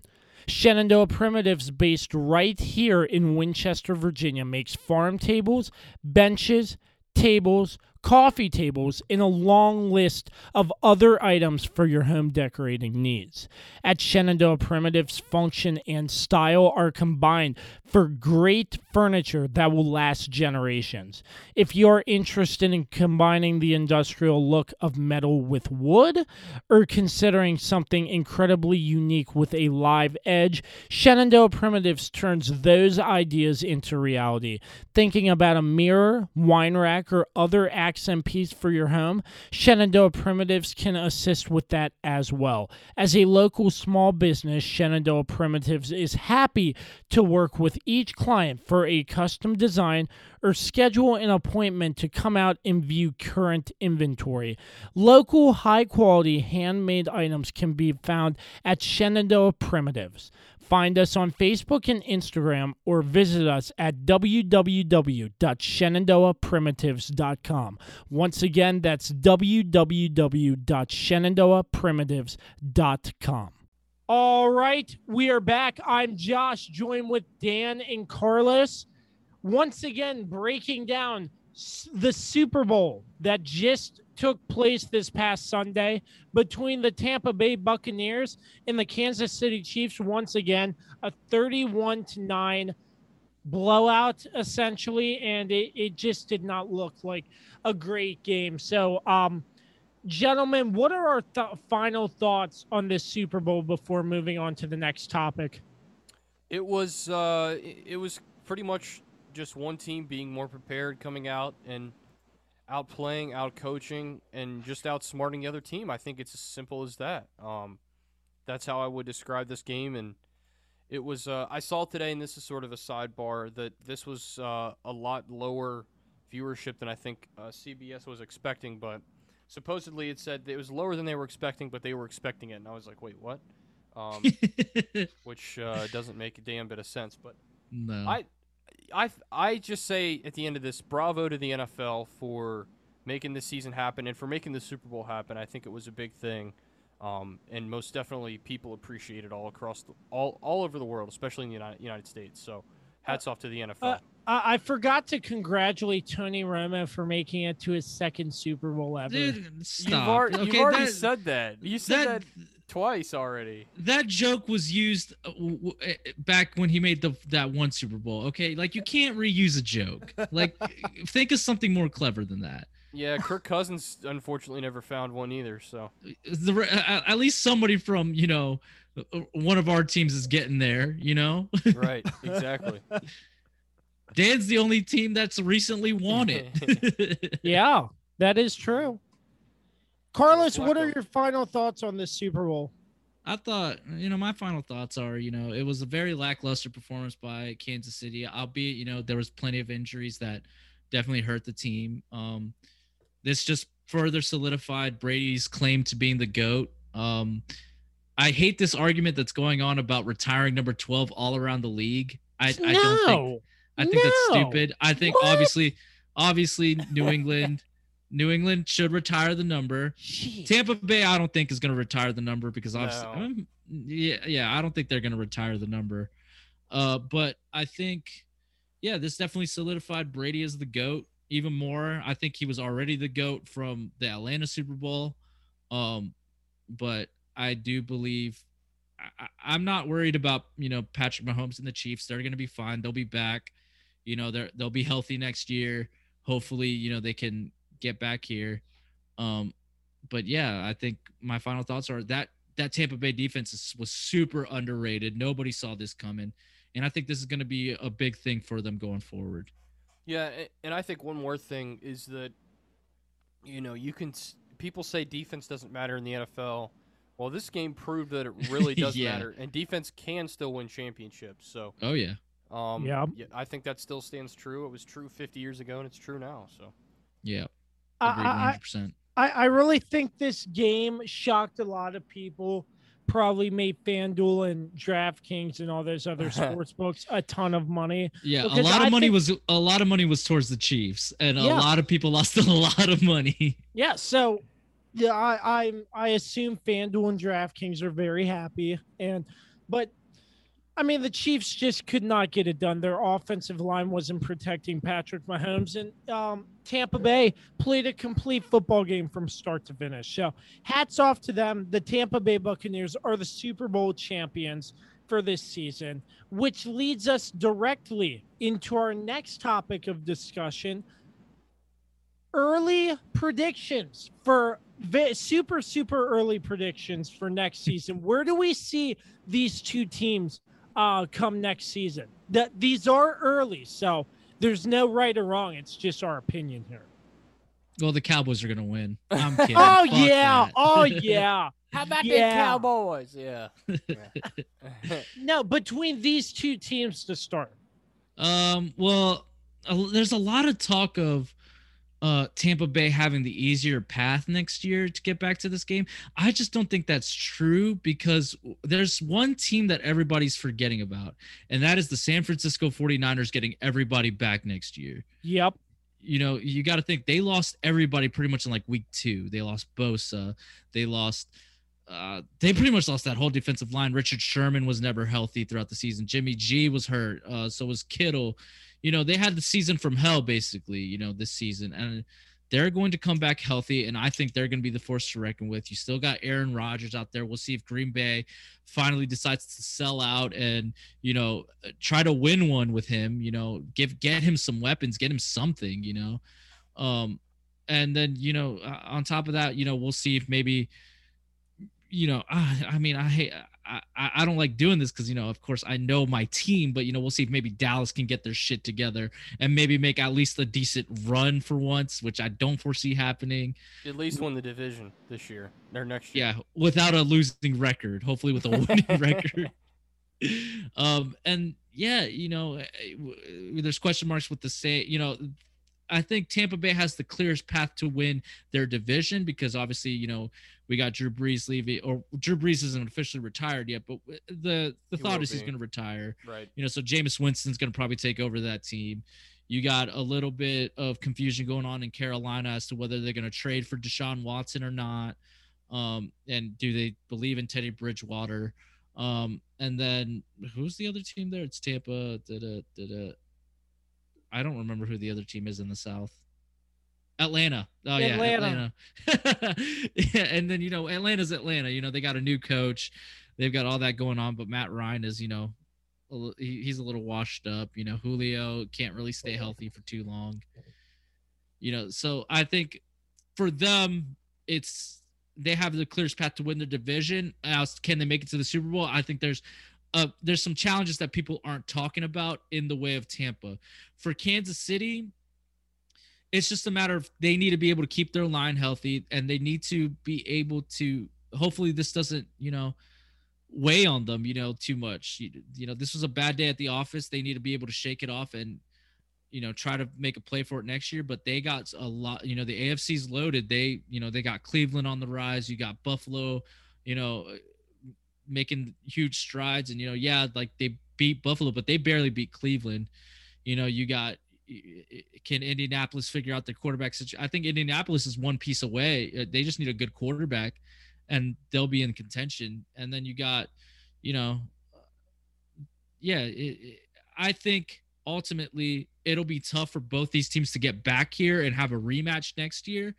Shenandoah Primitives, based right here in Winchester, Virginia, makes farm tables, benches, tables, coffee tables, and a long list of other items for your home decorating needs. At Shenandoah Primitives, function and style are combined for great furniture that will last generations. If you're interested in combining the industrial look of metal with wood, or considering something incredibly unique with a live edge, Shenandoah Primitives turns those ideas into reality. Thinking about a mirror, wine rack, or other accent piece for your home, Shenandoah Primitives can assist with that as well. As a local small business, Shenandoah Primitives is happy to work with each client for a custom design or schedule an appointment to come out and view current inventory. Local high quality handmade items can be found at Shenandoah Primitives. Find us on Facebook and Instagram or visit us at www.shenandoahprimitives.com. Once again, that's www.shenandoahprimitives.com. All right, we are back. I'm Josh, joined with Dan and Carlos. Once again, breaking down the Super Bowl that just took place this past Sunday between the Tampa Bay Buccaneers and the Kansas City Chiefs. Once again, a 31 to 9 blowout, essentially, and it, it just did not look like a great game. So, um, gentlemen, what are our th- final thoughts on this Super Bowl before moving on to the next topic? It was uh, it was pretty much just one team being more prepared, coming out and outplaying, out coaching, and just outsmarting the other team. I think it's as simple as that. Um, that's how I would describe this game. And it was uh, I saw today, and this is sort of a sidebar, that this was uh, a lot lower viewership than I think uh, CBS was expecting, but supposedly it said it was lower than they were expecting, but they were expecting it, and I was like, wait, what? Um, which uh, doesn't make a damn bit of sense. But no. I, I, I just say at the end of this, bravo to the NFL for making this season happen and for making the Super Bowl happen. I think it was a big thing, um, and most definitely people appreciate it all across the, all all over the world, especially in the United, United States. So, hats off to the NFL. Uh, I I forgot to congratulate Tony Romo for making it to his second Super Bowl ever. Dude, stop. You've, ar- you've already that, said that. You said that, that twice already. that joke was used uh, w- w- eh, back when he made the that one Super Bowl. Okay, like you can't reuse a joke. Like think of something more clever than that. Yeah, Kirk Cousins unfortunately never found one either. So The at at least somebody from you know uh, one of our teams is getting there. You know, right, exactly. Dan's the only team that's recently won it. Yeah, that is true. Carlos, what are your final thoughts on this Super Bowl? I thought, you know, my final thoughts are, you know, it was a very lackluster performance by Kansas City, albeit, you know, there was plenty of injuries that definitely hurt the team. Um, this just further solidified Brady's claim to being the GOAT. Um, I hate this argument that's going on about retiring number 12 all around the league. I, I don't think. I think that's stupid. I think What? obviously obviously New England New England should retire the number. Jeez. Tampa Bay, I don't think is going to retire the number because obviously, No. um, yeah, yeah, I don't think they're going to retire the number. Uh, but I think, yeah, this definitely solidified Brady as the goat even more. I think he was already the goat from the Atlanta Super Bowl. Um, but I do believe I, I- I'm not worried about you know Patrick Mahomes and the Chiefs. They're going to be fine. They'll be back. You know, they're they'll be healthy next year. Hopefully, you know they can get back here. Um, but yeah, I think my final thoughts are that that Tampa Bay defense is, was super underrated. Nobody saw this coming, and I think this is going to be a big thing for them going forward. Yeah, and I think one more thing is that, you know, you can. People say defense doesn't matter in the NFL. Well, this game proved that it really does Yeah. matter, and defense can still win championships. So, Oh yeah, um, Yeah. I think that still stands true. It was true 50 years ago, and it's true now. So, yeah, I- I- I-. I, I really think this game shocked a lot of people. Probably made FanDuel and DraftKings and all those other sports books a ton of money. Yeah, a lot I of money think- was a lot of money was towards the Chiefs, and a Yeah. lot of people lost a lot of money. Yeah, so yeah, I I I assume FanDuel and DraftKings are very happy, and but I mean the Chiefs just could not get it done. Their offensive line wasn't protecting Patrick Mahomes, and um, Tampa Bay played a complete football game from start to finish. So hats off to them. The Tampa Bay Buccaneers are the Super Bowl champions for this season, which leads us directly into our next topic of discussion early predictions for super super early predictions for next season where do we see these two teams uh come next season that these are early so there's no right or wrong it's just our opinion here Well, the Cowboys are gonna win. I'm kidding. oh Fuck yeah that. oh yeah how about Yeah. the Cowboys? Yeah. no between these two teams to start Um, well, a- there's a lot of talk of uh Tampa Bay having the easier path next year to get back to this game. I just don't think that's true because there's one team that everybody's forgetting about, and that is the San Francisco 49ers getting everybody back next year. yep You know, you got to think they lost everybody pretty much in like week 2. They lost Bosa, they lost uh, they pretty much lost that whole defensive line. Richard Sherman was never healthy throughout the season. Jimmy G was hurt. Uh, so was Kittle. You know, they had the season from hell basically, you know, this season. And they're going to come back healthy. And I think they're going to be the force to reckon with. You still got Aaron Rodgers out there. We'll see if Green Bay finally decides to sell out and, you know, try to win one with him, you know, give, get him some weapons, get him something, you know. Um, and then, you know, uh, on top of that, you know, we'll see if maybe, you know, I, I mean, I hate, I, I don't like doing this because, you know, of course I know my team, but, you know, we'll see if maybe Dallas can get their shit together and maybe make at least a decent run for once, which I don't foresee happening. At least win the division this year or next year. Yeah, without a losing record, hopefully with a winning record. Um, and yeah, you know, eh, there's question marks with the say, you know, I think Tampa Bay has the clearest path to win their division because obviously, you know, we got Drew Brees leaving, or Drew Brees isn't officially retired yet, but the the He thought is he's going to retire. Right. You know, so Jameis Winston's going to probably take over that team. You got a little bit of confusion going on in Carolina as to whether they're going to trade for Deshaun Watson or not. Um, and do they believe in Teddy Bridgewater? Um, and then who's the other team there? It's Tampa. Da-da, da-da. I don't remember who the other team is in the South. Atlanta. Oh yeah, Atlanta. Atlanta. yeah, and then you know Atlanta's Atlanta. You know they got a new coach. They've got all that going on, but Matt Ryan is you know a he's a little washed up. You know Julio can't really stay healthy for too long. You know, so I think for them it's they have the clearest path to win the division. Can they make it to the Super Bowl? I think there's uh, there's some challenges that people aren't talking about in the way of Tampa. For Kansas City, it's just a matter of they need to be able to keep their line healthy and they need to be able to hopefully this doesn't, you know, weigh on them, you know, too much. You, you know, this was a bad day at the office. They need to be able to shake it off and you know, try to make a play for it next year, but they got a lot, you know, the AFC's loaded. They, you know, they got Cleveland on the rise, you got Buffalo, you know, making huge strides and you know yeah like they beat buffalo but they barely beat cleveland you know you got can indianapolis figure out their quarterback situation i think indianapolis is one piece away Uh, they just need a good quarterback and they'll be in contention and then you got you know yeah it, it, i think ultimately it'll be tough for both these teams to get back here and have a rematch next year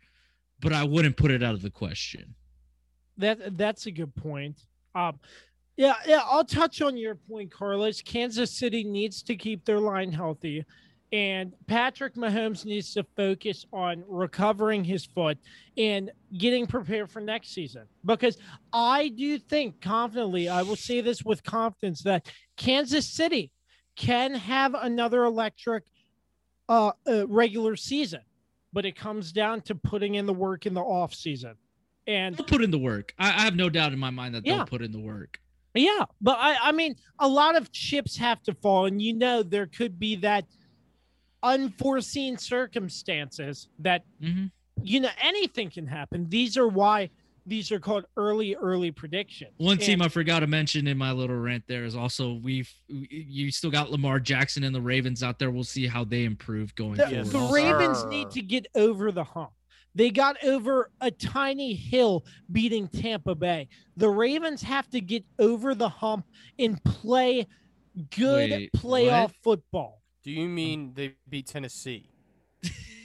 but i wouldn't put it out of the question That that's a good point. Um, yeah, yeah. I'll touch on your point, Carlos. Kansas City needs to keep their line healthy, and Patrick Mahomes needs to focus on recovering his foot and getting prepared for next season. Because I do think confidently, I will say this with confidence that Kansas City can have another electric uh, uh regular season, but it comes down to putting in the work in the off season. And they'll put in the work. I, I have no doubt in my mind that Yeah. they'll put in the work. Yeah, but I, I mean, a lot of chips have to fall, and you know there could be that unforeseen circumstances that hmm you know anything can happen. These are why these are called early, early predictions. One team I forgot to mention in my little rant there is also we've you still got Lamar Jackson and the Ravens out there. We'll see how they improve going the, Yes, the. Ravens need to get over the hump. They got over a tiny hill beating Tampa Bay. The Ravens have to get over the hump and play good Wait, playoff what? football. Do you mean they beat Tennessee?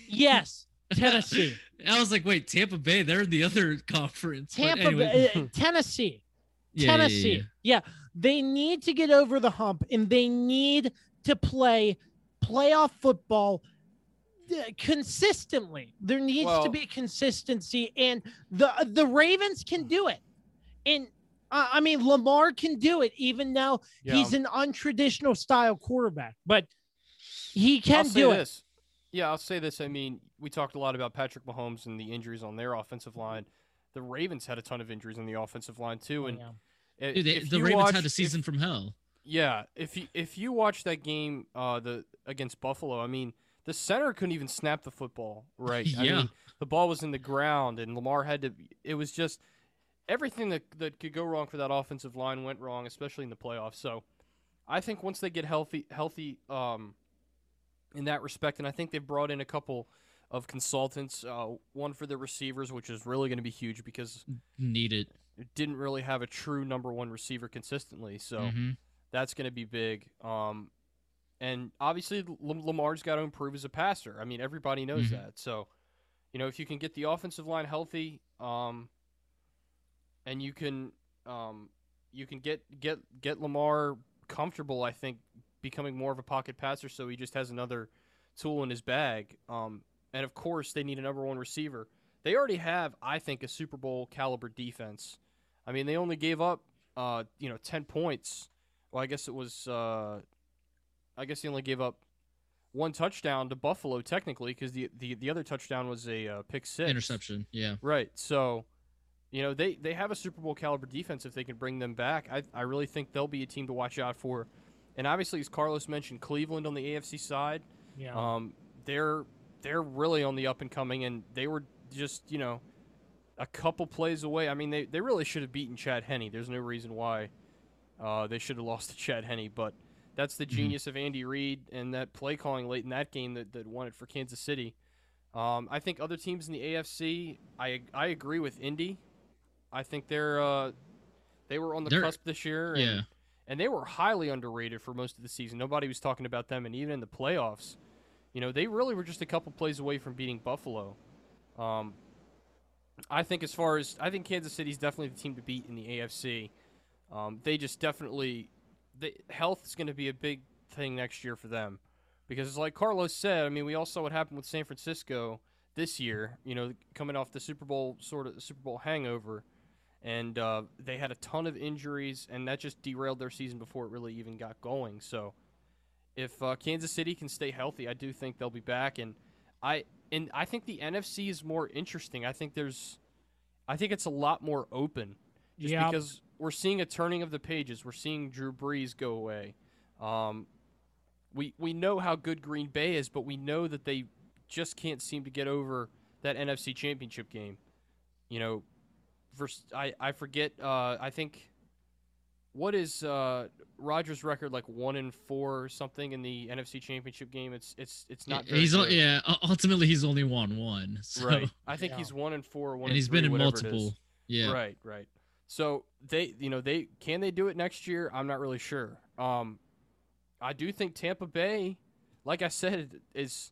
Yes, Tennessee. I was like, wait, Tampa Bay, they're in the other conference. Tampa anyway. Bay, uh, Tennessee. Yeah, yeah, yeah, Tennessee. yeah. Yeah, they need to get over the hump and they need to play playoff football uh, consistently. There needs to be consistency, and the the Ravens can do it. And uh, I mean, Lamar can do it, even though he's an untraditional style quarterback, but he can I'll say do it. this. Yeah, I'll say this. I mean, we talked a lot about Patrick Mahomes and the injuries on their offensive line. The Ravens had a ton of injuries on the offensive line too, and Yeah. i- Dude, they, the Ravens watch- had a if- season from hell. Yeah, if you if you watch that game uh the against Buffalo, I mean, the center couldn't even snap the football right. I Yeah. mean, the ball was in the ground and Lamar had to it was just everything that that could go wrong for that offensive line went wrong, especially in the playoffs. So, I think once they get healthy healthy um in that respect and I think they've brought in a couple of consultants, uh, one for the receivers, which is really going to be huge because Need it. it didn't really have a true number one receiver consistently. So Mhm. that's going to be big. Um, and obviously, L- Lamar's got to improve as a passer. I mean, everybody knows Mhm. that. So, you know, if you can get the offensive line healthy, um, and you can, um, you can get get get Lamar comfortable. I think becoming more of a pocket passer, so he just has another tool in his bag. Um, and of course, they need a number one receiver. They already have, I think, a Super Bowl caliber defense. I mean, they only gave up, uh, you know, ten points. Well, I guess it was. Uh, I guess they only gave up one touchdown to Buffalo technically because the, the the other touchdown was a uh, pick six Interception. Yeah. Right. So, you know, they they have a Super Bowl caliber defense if they can bring them back. I I really think they'll be a team to watch out for. And obviously, as Carlos mentioned, Cleveland on the AFC side, Yeah. um, they're they're really on the up and coming, and they were just you know a couple plays away. I mean, they, they really should have beaten Chad Henne. There's no reason why uh, they should have lost to Chad Henne, but that's the Mhm. genius of Andy Reid and that play calling late in that game that, that won it for Kansas City. Um, I think other teams in the AFC, I I agree with Indy. I think they're uh, they were on the They're- cusp this year, and, Yeah. And they were highly underrated for most of the season. Nobody was talking about them, and even in the playoffs, you know, they really were just a couple plays away from beating Buffalo. Um, I think as far as I think Kansas City's definitely the team to beat in the AFC. Um, they just definitely, the health is going to be a big thing next year for them, because like Carlos said, I mean, we all saw what happened with San Francisco this year. You know, coming off the Super Bowl sort of Super Bowl hangover, and uh, they had a ton of injuries, and that just derailed their season before it really even got going. So, if uh, Kansas City can stay healthy, I do think they'll be back, and I and I think the NFC is more interesting. I think there's, I think it's a lot more open, just Yeah. because we're seeing a turning of the pages. We're seeing Drew Brees go away. Um, we we know how good Green Bay is, but we know that they just can't seem to get over that NFC Championship game. You know, vers- I I forget. Uh, I think what is uh, Rodgers' record like one in four or something in the NFC Championship game? It's it's it's not. Very he's good. yeah. Ultimately, he's only won one. So, right. I think Yeah. he's one in four, one and in he's three, been in whatever it is. multiple. Yeah. Right, right. So they, you know, they can they do it next year? I'm not really sure. Um, I do think Tampa Bay, like I said, is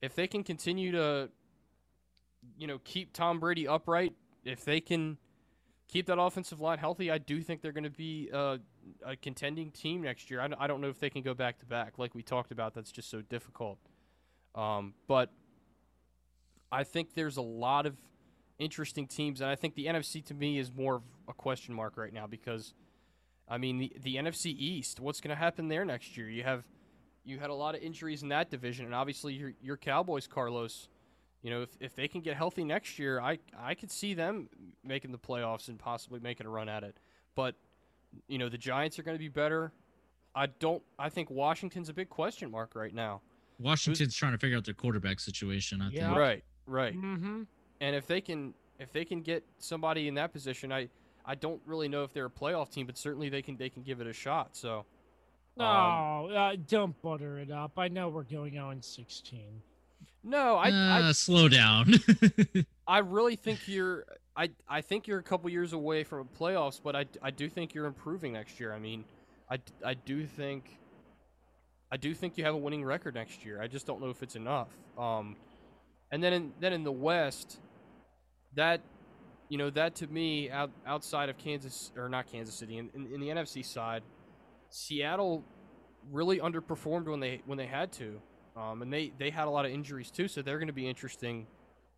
if they can continue to, you know, keep Tom Brady upright, if they can keep that offensive line healthy, I do think they're going to be uh, a contending team next year. I, don't- I don't know if they can go back to back, like we talked about. That's just so difficult. Um, but I think there's a lot of interesting teams, and I think the NFC to me is more of a question mark right now because, I mean, the the NFC East, what's going to happen there next year? You have you had a lot of injuries in that division, and obviously your your Cowboys, Carlos. You know, if, if they can get healthy next year, I I could see them making the playoffs and possibly making a run at it. But you know, the Giants are going to be better. I don't. I think Washington's a big question mark right now. Washington's trying to figure out their quarterback situation. I Yeah. think. Right, right. Mm-hmm. And if they can if they can get somebody in that position, I I don't really know if they're a playoff team, but certainly they can they can give it a shot. So No, Um, uh, don't butter it up. I know we're going on 16. No, I, Uh, slow down. I I really think you're I I think you're a couple years away from a playoffs, but I, I do think you're improving next year. I mean, I, I do think I do think you have a winning record next year. I just don't know if it's enough. Um, and then in, then in the West, that you know that to me out, outside of Kansas or not Kansas City in, in, in the NFC side, Seattle really underperformed when they when they had to, um, and they they had a lot of injuries too. So they're going to be interesting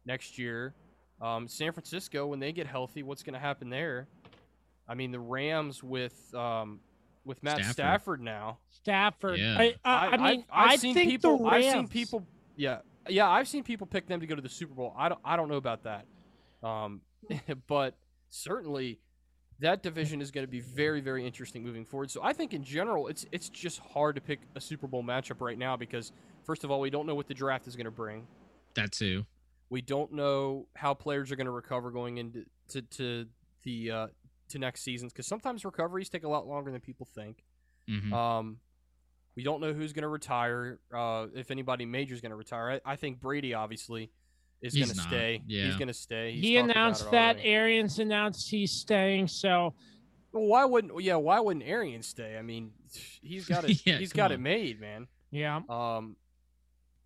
next year. Um, San Francisco when they get healthy, what's going to happen there? I mean the Rams with um, with Matt Stafford. Stafford now. Stafford. Yeah. I, I, I I've- mean, I've, I seen think people. the I've seen people. Yeah, yeah. I've seen people pick them to go to the Super Bowl. I don't. I don't know about that. Um, but certainly, that division is going to be very, very interesting moving forward. So I think in general, it's it's just hard to pick a Super Bowl matchup right now because first of all, we don't know what the draft is going to bring. that too. We don't know how players are going to recover going into to, to the uh, to next seasons because sometimes recoveries take a lot longer than people think. hmm Um, we don't know who's going to retire. Uh, if anybody major is going to retire, I, I think Brady obviously is going to not, stay. He's going to stay. He's he announced that. Arians announced he's staying. So Well, why wouldn't? Yeah, why wouldn't Arian stay? I mean, he's got it. Yeah, he's come got it made, man. yeah, Um,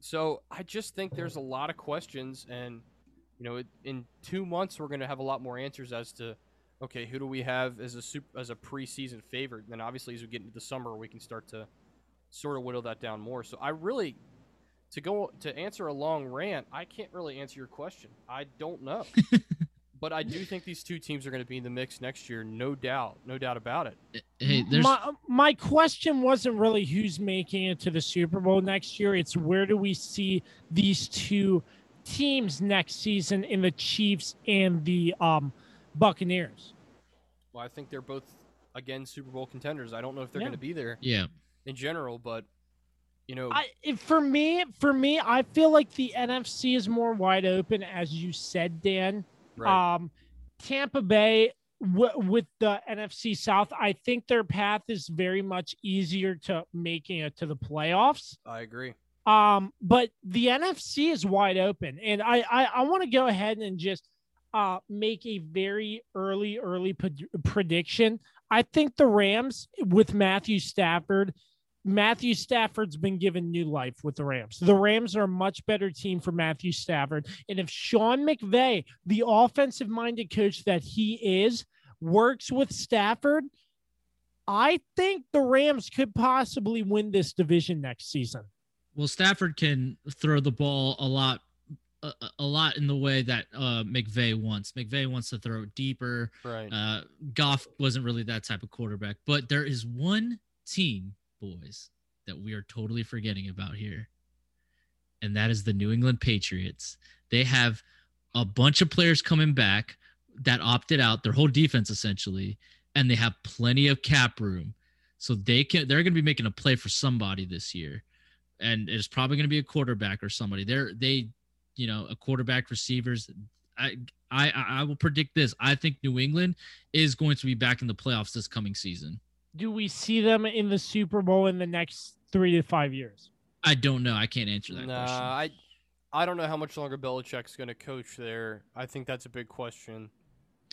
so I just think there's a lot of questions, and you know, in two months we're going to have a lot more answers as to, okay, who do we have as a super, as a preseason favorite? And then obviously as we get into the summer, we can start to sort of whittle that down more. So I really, to go to answer a long rant, I can't really answer your question. I don't know, but I do think these two teams are going to be in the mix next year, no doubt, no doubt about it. Hey, my my question wasn't really who's making it to the Super Bowl next year. It's where do we see these two teams next season in the Chiefs and the um Buccaneers? Well, I think they're both again Super Bowl contenders. I don't know if they're Yeah. going to be there. yeah. in general, but You know, I if- for me, for me, I feel like the NFC is more wide open, as you said, Dan. Right. Um, Tampa Bay w- with the NFC South, I think their path is very much easier to making it to the playoffs. I agree. Um, but the NFC is wide open, and I I, I want to go ahead and just uh make a very early early pred- prediction. I think the Rams with Matthew Stafford. Matthew Stafford's been given new life with the Rams. The Rams are a much better team for Matthew Stafford. And if Sean McVay, the offensive minded coach that he is, works with Stafford, I think the Rams could possibly win this division next season. Well, Stafford can throw the ball a lot, a, a lot in the way that uh, McVay wants. McVay wants to throw it deeper. Right. Uh, Goff wasn't really that type of quarterback, but there is one team, boys, that we are totally forgetting about here, and that is the New England Patriots. They have a bunch of players coming back that opted out, their whole defense essentially, and they have plenty of cap room, so they can they're going to be making a play for somebody this year, and it's probably going to be a quarterback or somebody. They're they, you know, a quarterback receivers. I I I will predict this. I think New England is going to be back in the playoffs this coming season. Do we see them in the Super Bowl in the next three to five years? I don't know. I can't answer that Nah, question. I I don't know how much longer Belichick's going to coach there. I think that's a big question.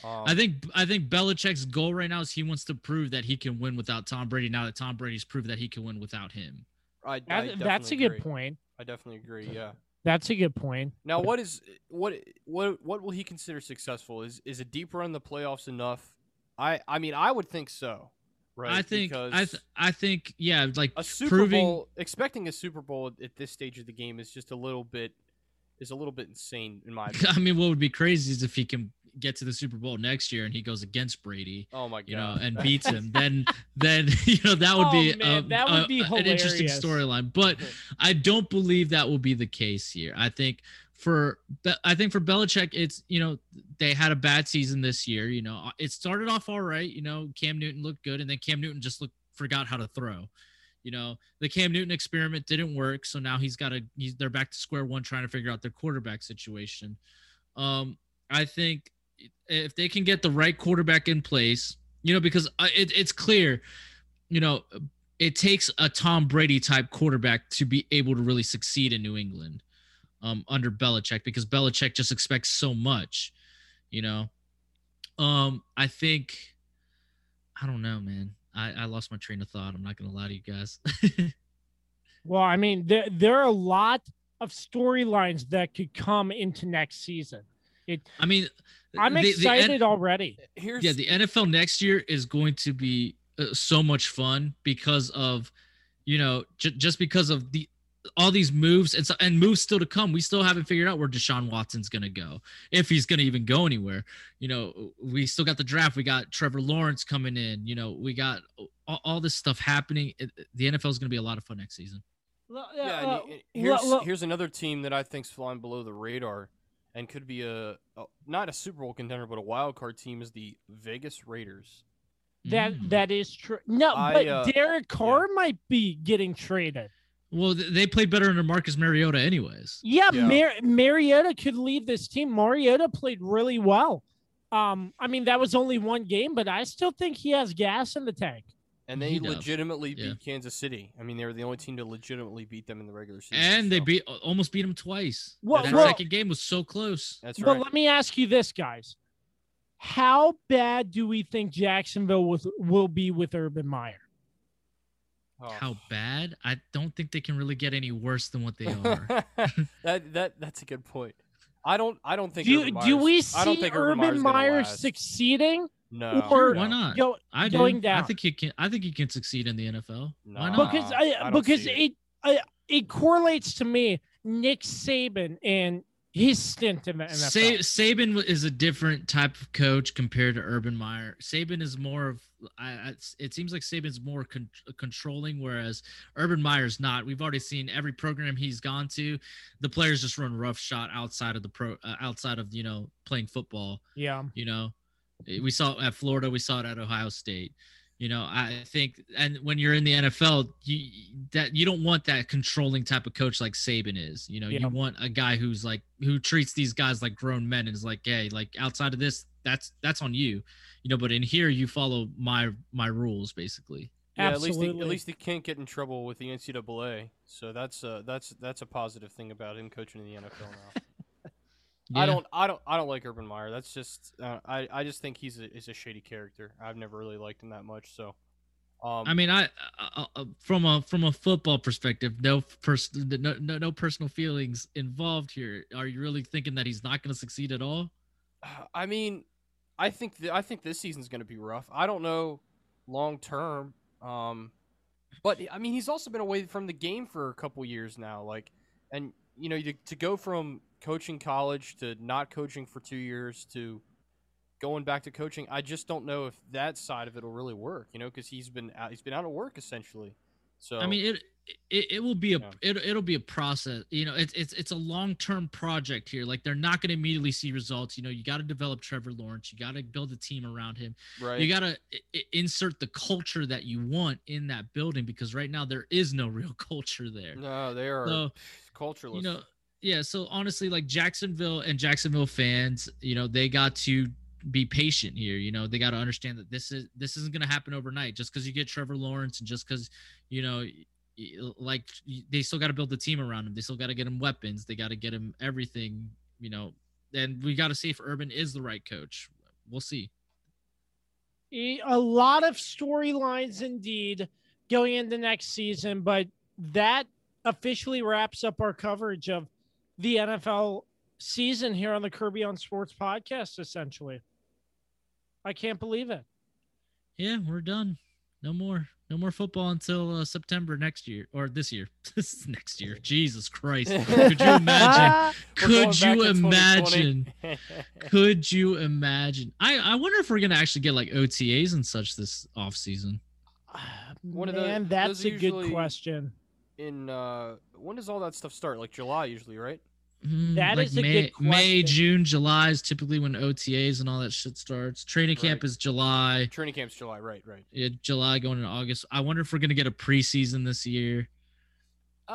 Um, I think I think Belichick's goal right now is he wants to prove that he can win without Tom Brady. Now that Tom Brady's proved that he can win without him. I, I That, that's a good agree. point. I definitely agree. Yeah. That's a good point. Now, what is what what what will he consider successful? Is is a deep run in the playoffs enough? I I mean, I would think so. Right. I think because I th- I think yeah, like a Super proving Bowl expecting a Super Bowl at this stage of the game is just a little bit is a little bit insane in my opinion. I mean, what would be crazy is if he can get to the Super Bowl next year and he goes against Brady, oh my god. you know, and beats him. then then you know that would Oh, be man, a- that would a- be an interesting storyline. But I don't believe that will be the case here. I think for I think for Belichick, it's you know they had a bad season this year. You know, it started off all right. You know, Cam Newton looked good, and then Cam Newton just looked forgot how to throw. You know, the Cam Newton experiment didn't work, so now he's got to. He's they're back to square one, trying to figure out their quarterback situation. Um, I think if they can get the right quarterback in place, you know, because uh, it, it's clear, you know, it takes a Tom Brady type quarterback to be able to really succeed in New England um, under Belichick because Belichick just expects so much, you know. Um, I think, I don't know, man. I, I lost my train of thought. I'm not gonna lie to you guys. Well, I mean, there there are a lot of storylines that could come into next season. I mean, I'm the- the N- excited already. Here's yeah, the NFL next year is going to be uh, so much fun because of, you know, j- just because of the all these moves and so, and moves still to come. We still haven't figured out where Deshaun Watson's going to go, if he's going to even go anywhere. You know, we still got the draft. We got Trevor Lawrence coming in. You know, we got all, all this stuff happening. The NFL is going to be a lot of fun next season. Yeah, and uh, here's l- l- here's another team that I think's flying below the radar and could be a, a not a Super Bowl contender but a wild card team is the Vegas Raiders. that Mm. that is true. No, I, but uh, Derek Carr might be getting traded. Well, they played better under Marcus Mariota, anyways. Yeah, Yeah. Mar- Mariota could lead this team. Mariota played really well. Um, I mean, that was only one game, but I still think he has gas in the tank. And they He does. legitimately Yeah. beat Kansas City. I mean, they were the only team to legitimately beat them in the regular season. And they beat almost beat him twice. Well- that well- second game was so close. That's But let me ask you this, guys: How bad do we think Jacksonville will, will be with Urban Meyer? Oh. How bad? I don't think they can really get any worse than what they are. that that that's a good point. I don't I don't think Do, Urban do we Meyer's- I don't see think Urban Meyer's gonna Meyer succeeding No, or Why not? go, I do. going I think he can. I think he can succeed in the NFL. Why not? because I I, because see it I, it correlates to me Nick Saban and his stint in the NFL. Sa- Saban is a different type of coach compared to Urban Meyer. Saban is more of. I, I, it seems like Saban's more con- controlling, whereas Urban Meyer's not. We've already seen every program he's gone to, the players just run rough shot outside of the pro, uh, outside of you know playing football. yeah, You know, we saw it at Florida, we saw it at Ohio State. You know, I think, and when you're in the NFL, you that you don't want that controlling type of coach like Saban is. You know, Yeah. you want a guy who's like who treats these guys like grown men and is like, hey, like outside of this, that's that's on you. You know, but in here, you follow my my rules basically. Yeah, at least Absolutely. he, at least he can't get in trouble with the NCAA. So that's uh that's that's a positive thing about him coaching in the NFL now. I don't I don't I don't like Urban Meyer. That's just uh, I I just think he's a is a shady character. I've never really liked him that much. So, um, I mean, I uh, uh, from a from a football perspective, no person, no, no no personal feelings involved here. Are you really thinking that he's not going to succeed at all? I mean, I think th- I think this season's going to be rough. I don't know long term, um, but I mean he's also been away from the game for a couple years now. Like, and you know to, to go from coaching college to not coaching for two years to going back to coaching, I just don't know if that side of it will really work. You know, because he's been out, he's been out of work essentially. So I mean, it it, it will be a Yeah. it, it'll be a process. You know, it's it's it's a long term project here. Like they're not going to immediately see results. You know, you got to develop Trevor Lawrence. You got to build a team around him. right, You got to insert the culture that you want in that building because right now there is no real culture there. no, they are So, cultureless. you know yeah so honestly like jacksonville and jacksonville fans you know they got to be patient here you know they got to understand that this is this isn't going to happen overnight just because you get trevor lawrence and just because you know like they still got to build the team around him. They still got to get him weapons. They got to get him everything you know. And we got to see if urban is the right coach. We'll see. A lot of storylines indeed going into next season, but that officially wraps up our coverage of the NFL season here on the Kirby on Sports podcast, essentially. I can't believe it. yeah we're done. No more no more football until uh, september next year or this year this is next year jesus christ could you imagine Could you imagine? Could you imagine? I, I wonder if we're gonna actually get like OTAs and such this off season. One of the- Man, those that's are a good question. in uh when does all that stuff start? Like July usually, right? Mm, That like is a May, good May. June, July is typically when OTAs and all that shit starts. Training camp Right. is July. Training camp's July, right, right. Yeah, July going into August. I wonder if we're gonna get a preseason this year.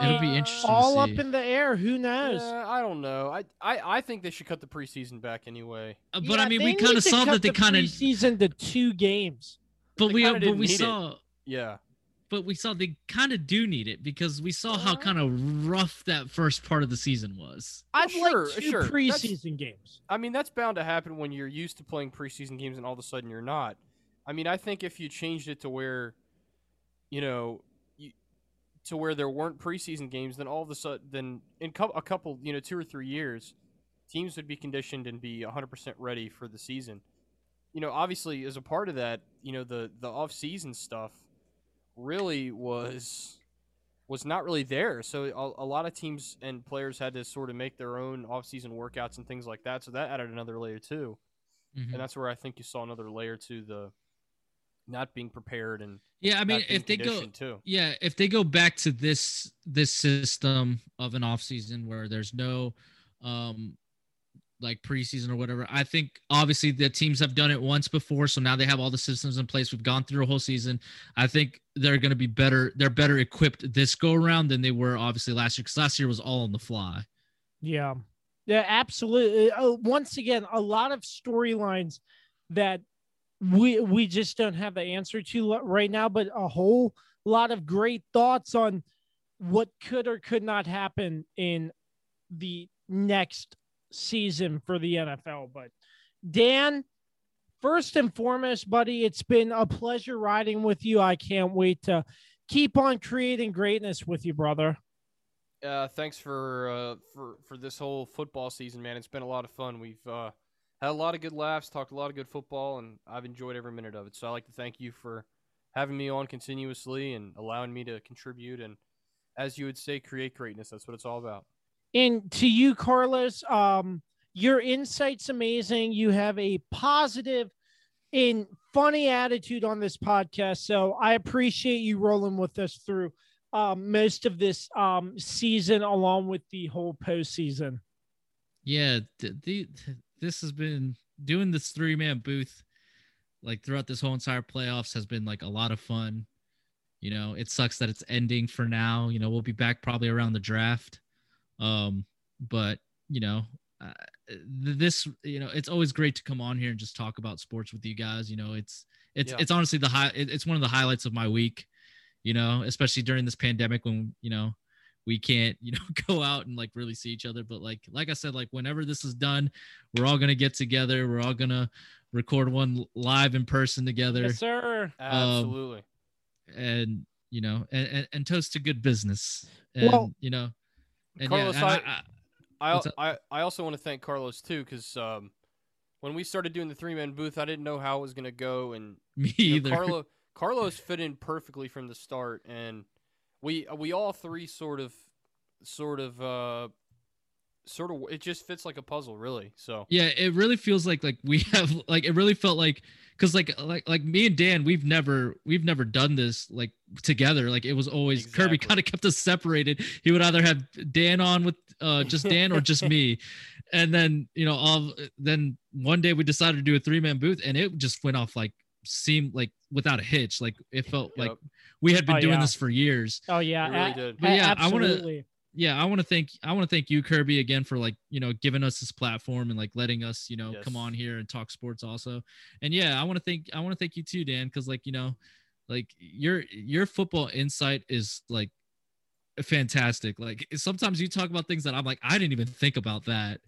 It'll be interesting to All up in the air. Who knows? Yeah, I don't know. I, I I think they should cut the preseason back anyway. Uh, but Yeah, I mean, we kind of saw cut that they the kind of, preseason to two games. but they we but we need it. saw. Yeah. But we saw they kind of do need it because we saw how Uh, kind of rough that first part of the season was. I'd sure, like two sure. That's- preseason games. I mean, that's bound to happen when you're used to playing preseason games and all of a sudden you're not. I mean, I think if you changed it to where, you know, you, to where there weren't preseason games, then all of a sudden, then in cou- a couple, you know, two or three years, teams would be conditioned and be 100% ready for the season. You know, obviously, as a part of that, you know, the the off season stuff really was was not really there. So a, a lot of teams and players had to sort of make their own off-season workouts and things like that. So that added another layer too, Mhm. and that's where I think you saw another layer to the not being prepared and Yeah, I mean, if they go, too. yeah, if they go back to this this system of an off season where there's no, um, like preseason or whatever, I think obviously the teams have done it once before, so now they have all the systems in place. We've gone through a whole season. I think they're going to be better. They're better equipped this go around than they were obviously last year because last year was all on the fly. Yeah. Yeah, absolutely. Uh, once again, a lot of storylines that we we just don't have the answer to right now, but a whole lot of great thoughts on what could or could not happen in the next season for the NFL. But Dan, first and foremost, buddy, it's been a pleasure riding with you. I can't wait to keep on creating greatness with you, brother. Uh, thanks for uh, for for this whole football season, man. It's been a lot of fun. We've uh, had a lot of good laughs, talked a lot of good football, and I've enjoyed every minute of it. So I'd like to thank you for having me on continuously and allowing me to contribute and, as you would say, create greatness. That's what it's all about. And to you, Carlos, um, your insight's amazing. You have a positive and funny attitude on this podcast. So I appreciate you rolling with us through um, most of this um, season, along with the whole postseason. Yeah, th- the, this has been doing this three man booth like throughout this whole entire playoffs has been like a lot of fun. You know, it sucks that it's ending for now. You know, we'll be back probably around the draft. Um, but you know, uh, this you know, it's always great to come on here and just talk about sports with you guys. You know, it's it's Yeah. it's honestly the high. It's one of the highlights of my week. You know, especially during this pandemic when you know we can't you know go out and like really see each other. But like like I said, like whenever this is done, we're all gonna get together. We're all gonna record one live in person together Yes, sir. Absolutely. and you know and, and, and toast to good business and Well- you know and Carlos, yeah, I- I, I, I I also want to thank Carlos too because um, when we started doing the three man booth, I didn't know how it was gonna go, and me you know, either. Carlo Carlos fit in perfectly from the start, and we we all three sort of sort of uh sort of it just fits like a puzzle, really. So yeah it really feels like like we have like it really felt like because like like like me and dan we've never we've never done this like together like it was always kirby kind of kept us separated he would either have dan on with uh just dan or just me and then you know all then one day we decided to do a three-man booth and it just went off like seemed like without a hitch like it felt like we had been Oh, doing yeah. this for years Oh yeah, It really a- did. But a- yeah, I wanna- absolutely. Yeah i want to thank i want to thank you kirby again for like you know giving us this platform and like letting us you know come on here and talk sports also. And yeah i want to thank i want to thank you too dan because like you know like your your football insight is like fantastic. Like sometimes you talk about things that i'm like i didn't even think about that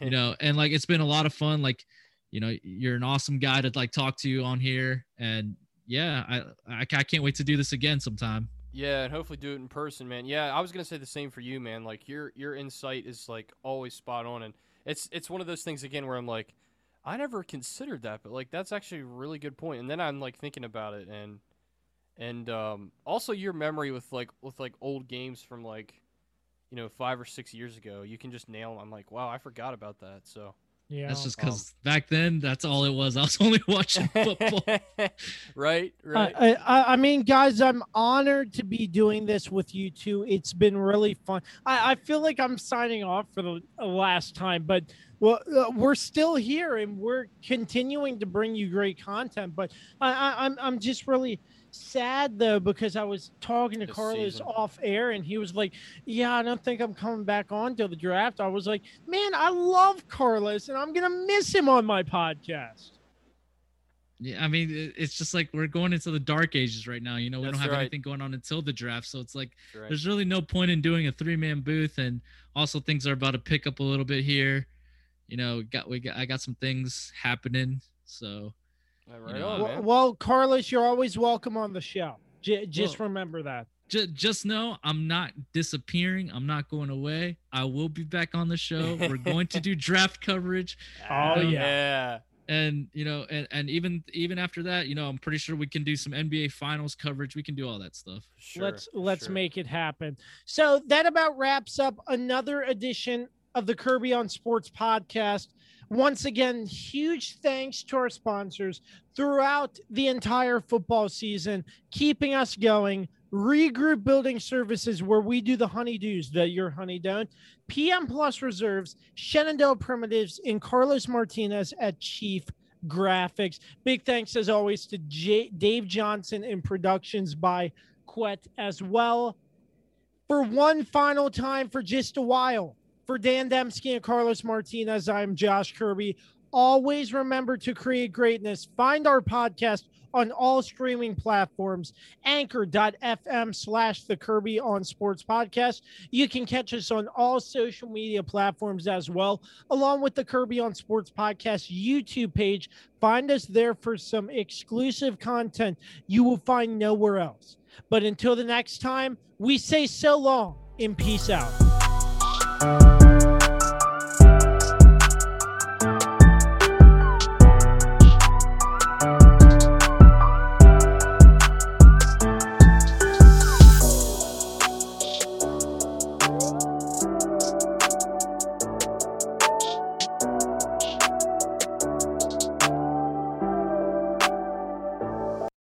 you know and like it's been a lot of fun. Like you know you're an awesome guy to like talk to you on here. And yeah i i, I can't wait to do this again sometime Yeah, and hopefully do it in person, man. Yeah, I was gonna say the same for you, man. Like your your insight is like always spot on, and it's it's one of those things again where I'm like, I never considered that, but like that's actually a really good point. And then I'm like thinking about it, and and um, also your memory with like with like old games from like, you know, five or six years ago, you can just nail. 'em. I'm like, wow, I forgot about that. So Yeah. that's just Um, because back then that's all it was i was only watching football right, right. I, I, I mean, guys, I'm honored to be doing this with you two. It's been really fun. I, I feel like I'm signing off for the uh, last time, but well, uh, we're still here and we're continuing to bring you great content. But I, I, I'm, I'm just really sad though because I was talking to This Carlos season. off air and he was like, "Yeah, I don't think I'm coming back on till the draft." I was like, "Man, I love Carlos and I'm gonna miss him on my podcast." Yeah, I mean, it's just like we're going into the dark ages right now. You know, we That's don't have right. anything going on until the draft, so it's like right. there's really no point in doing a three man booth. And also, things are about to pick up a little bit here. You know, got we got I got some things happening, so Yeah, right know, on, Well, man. well, Carlos, you're always welcome on the show. J- just remember that. just just know I'm not disappearing. I'm not going away. I will be back on the show. We're going to do draft coverage, Oh, Um, yeah. yeah. and you know, and and even even after that, you know, I'm pretty sure we can do some NBA Finals coverage. We can do all that stuff. Sure, let's let's sure. make it happen. So that about wraps up another edition of the Kirby on Sports podcast. Once again, huge thanks to our sponsors throughout the entire football season, keeping us going. Regroup Building Services, where we do the honeydews that your honey don't. PM Plus Reserves, Shenandoah Primitives, and Carlos Martinez at Chief Graphics. Big thanks, as always, to J- Dave Johnson and Productions by Quet as well. For one final time, for just a while, for Dan Demski and Carlos Martinez, I'm Josh Kirby. Always remember to create greatness. Find our podcast on all streaming platforms, anchor.fm slash the Kirby on Sports Podcast. You can catch us on all social media platforms as well, along with the Kirby on Sports Podcast YouTube page. Find us there for some exclusive content you will find nowhere else. But until the next time, we say so long and peace out you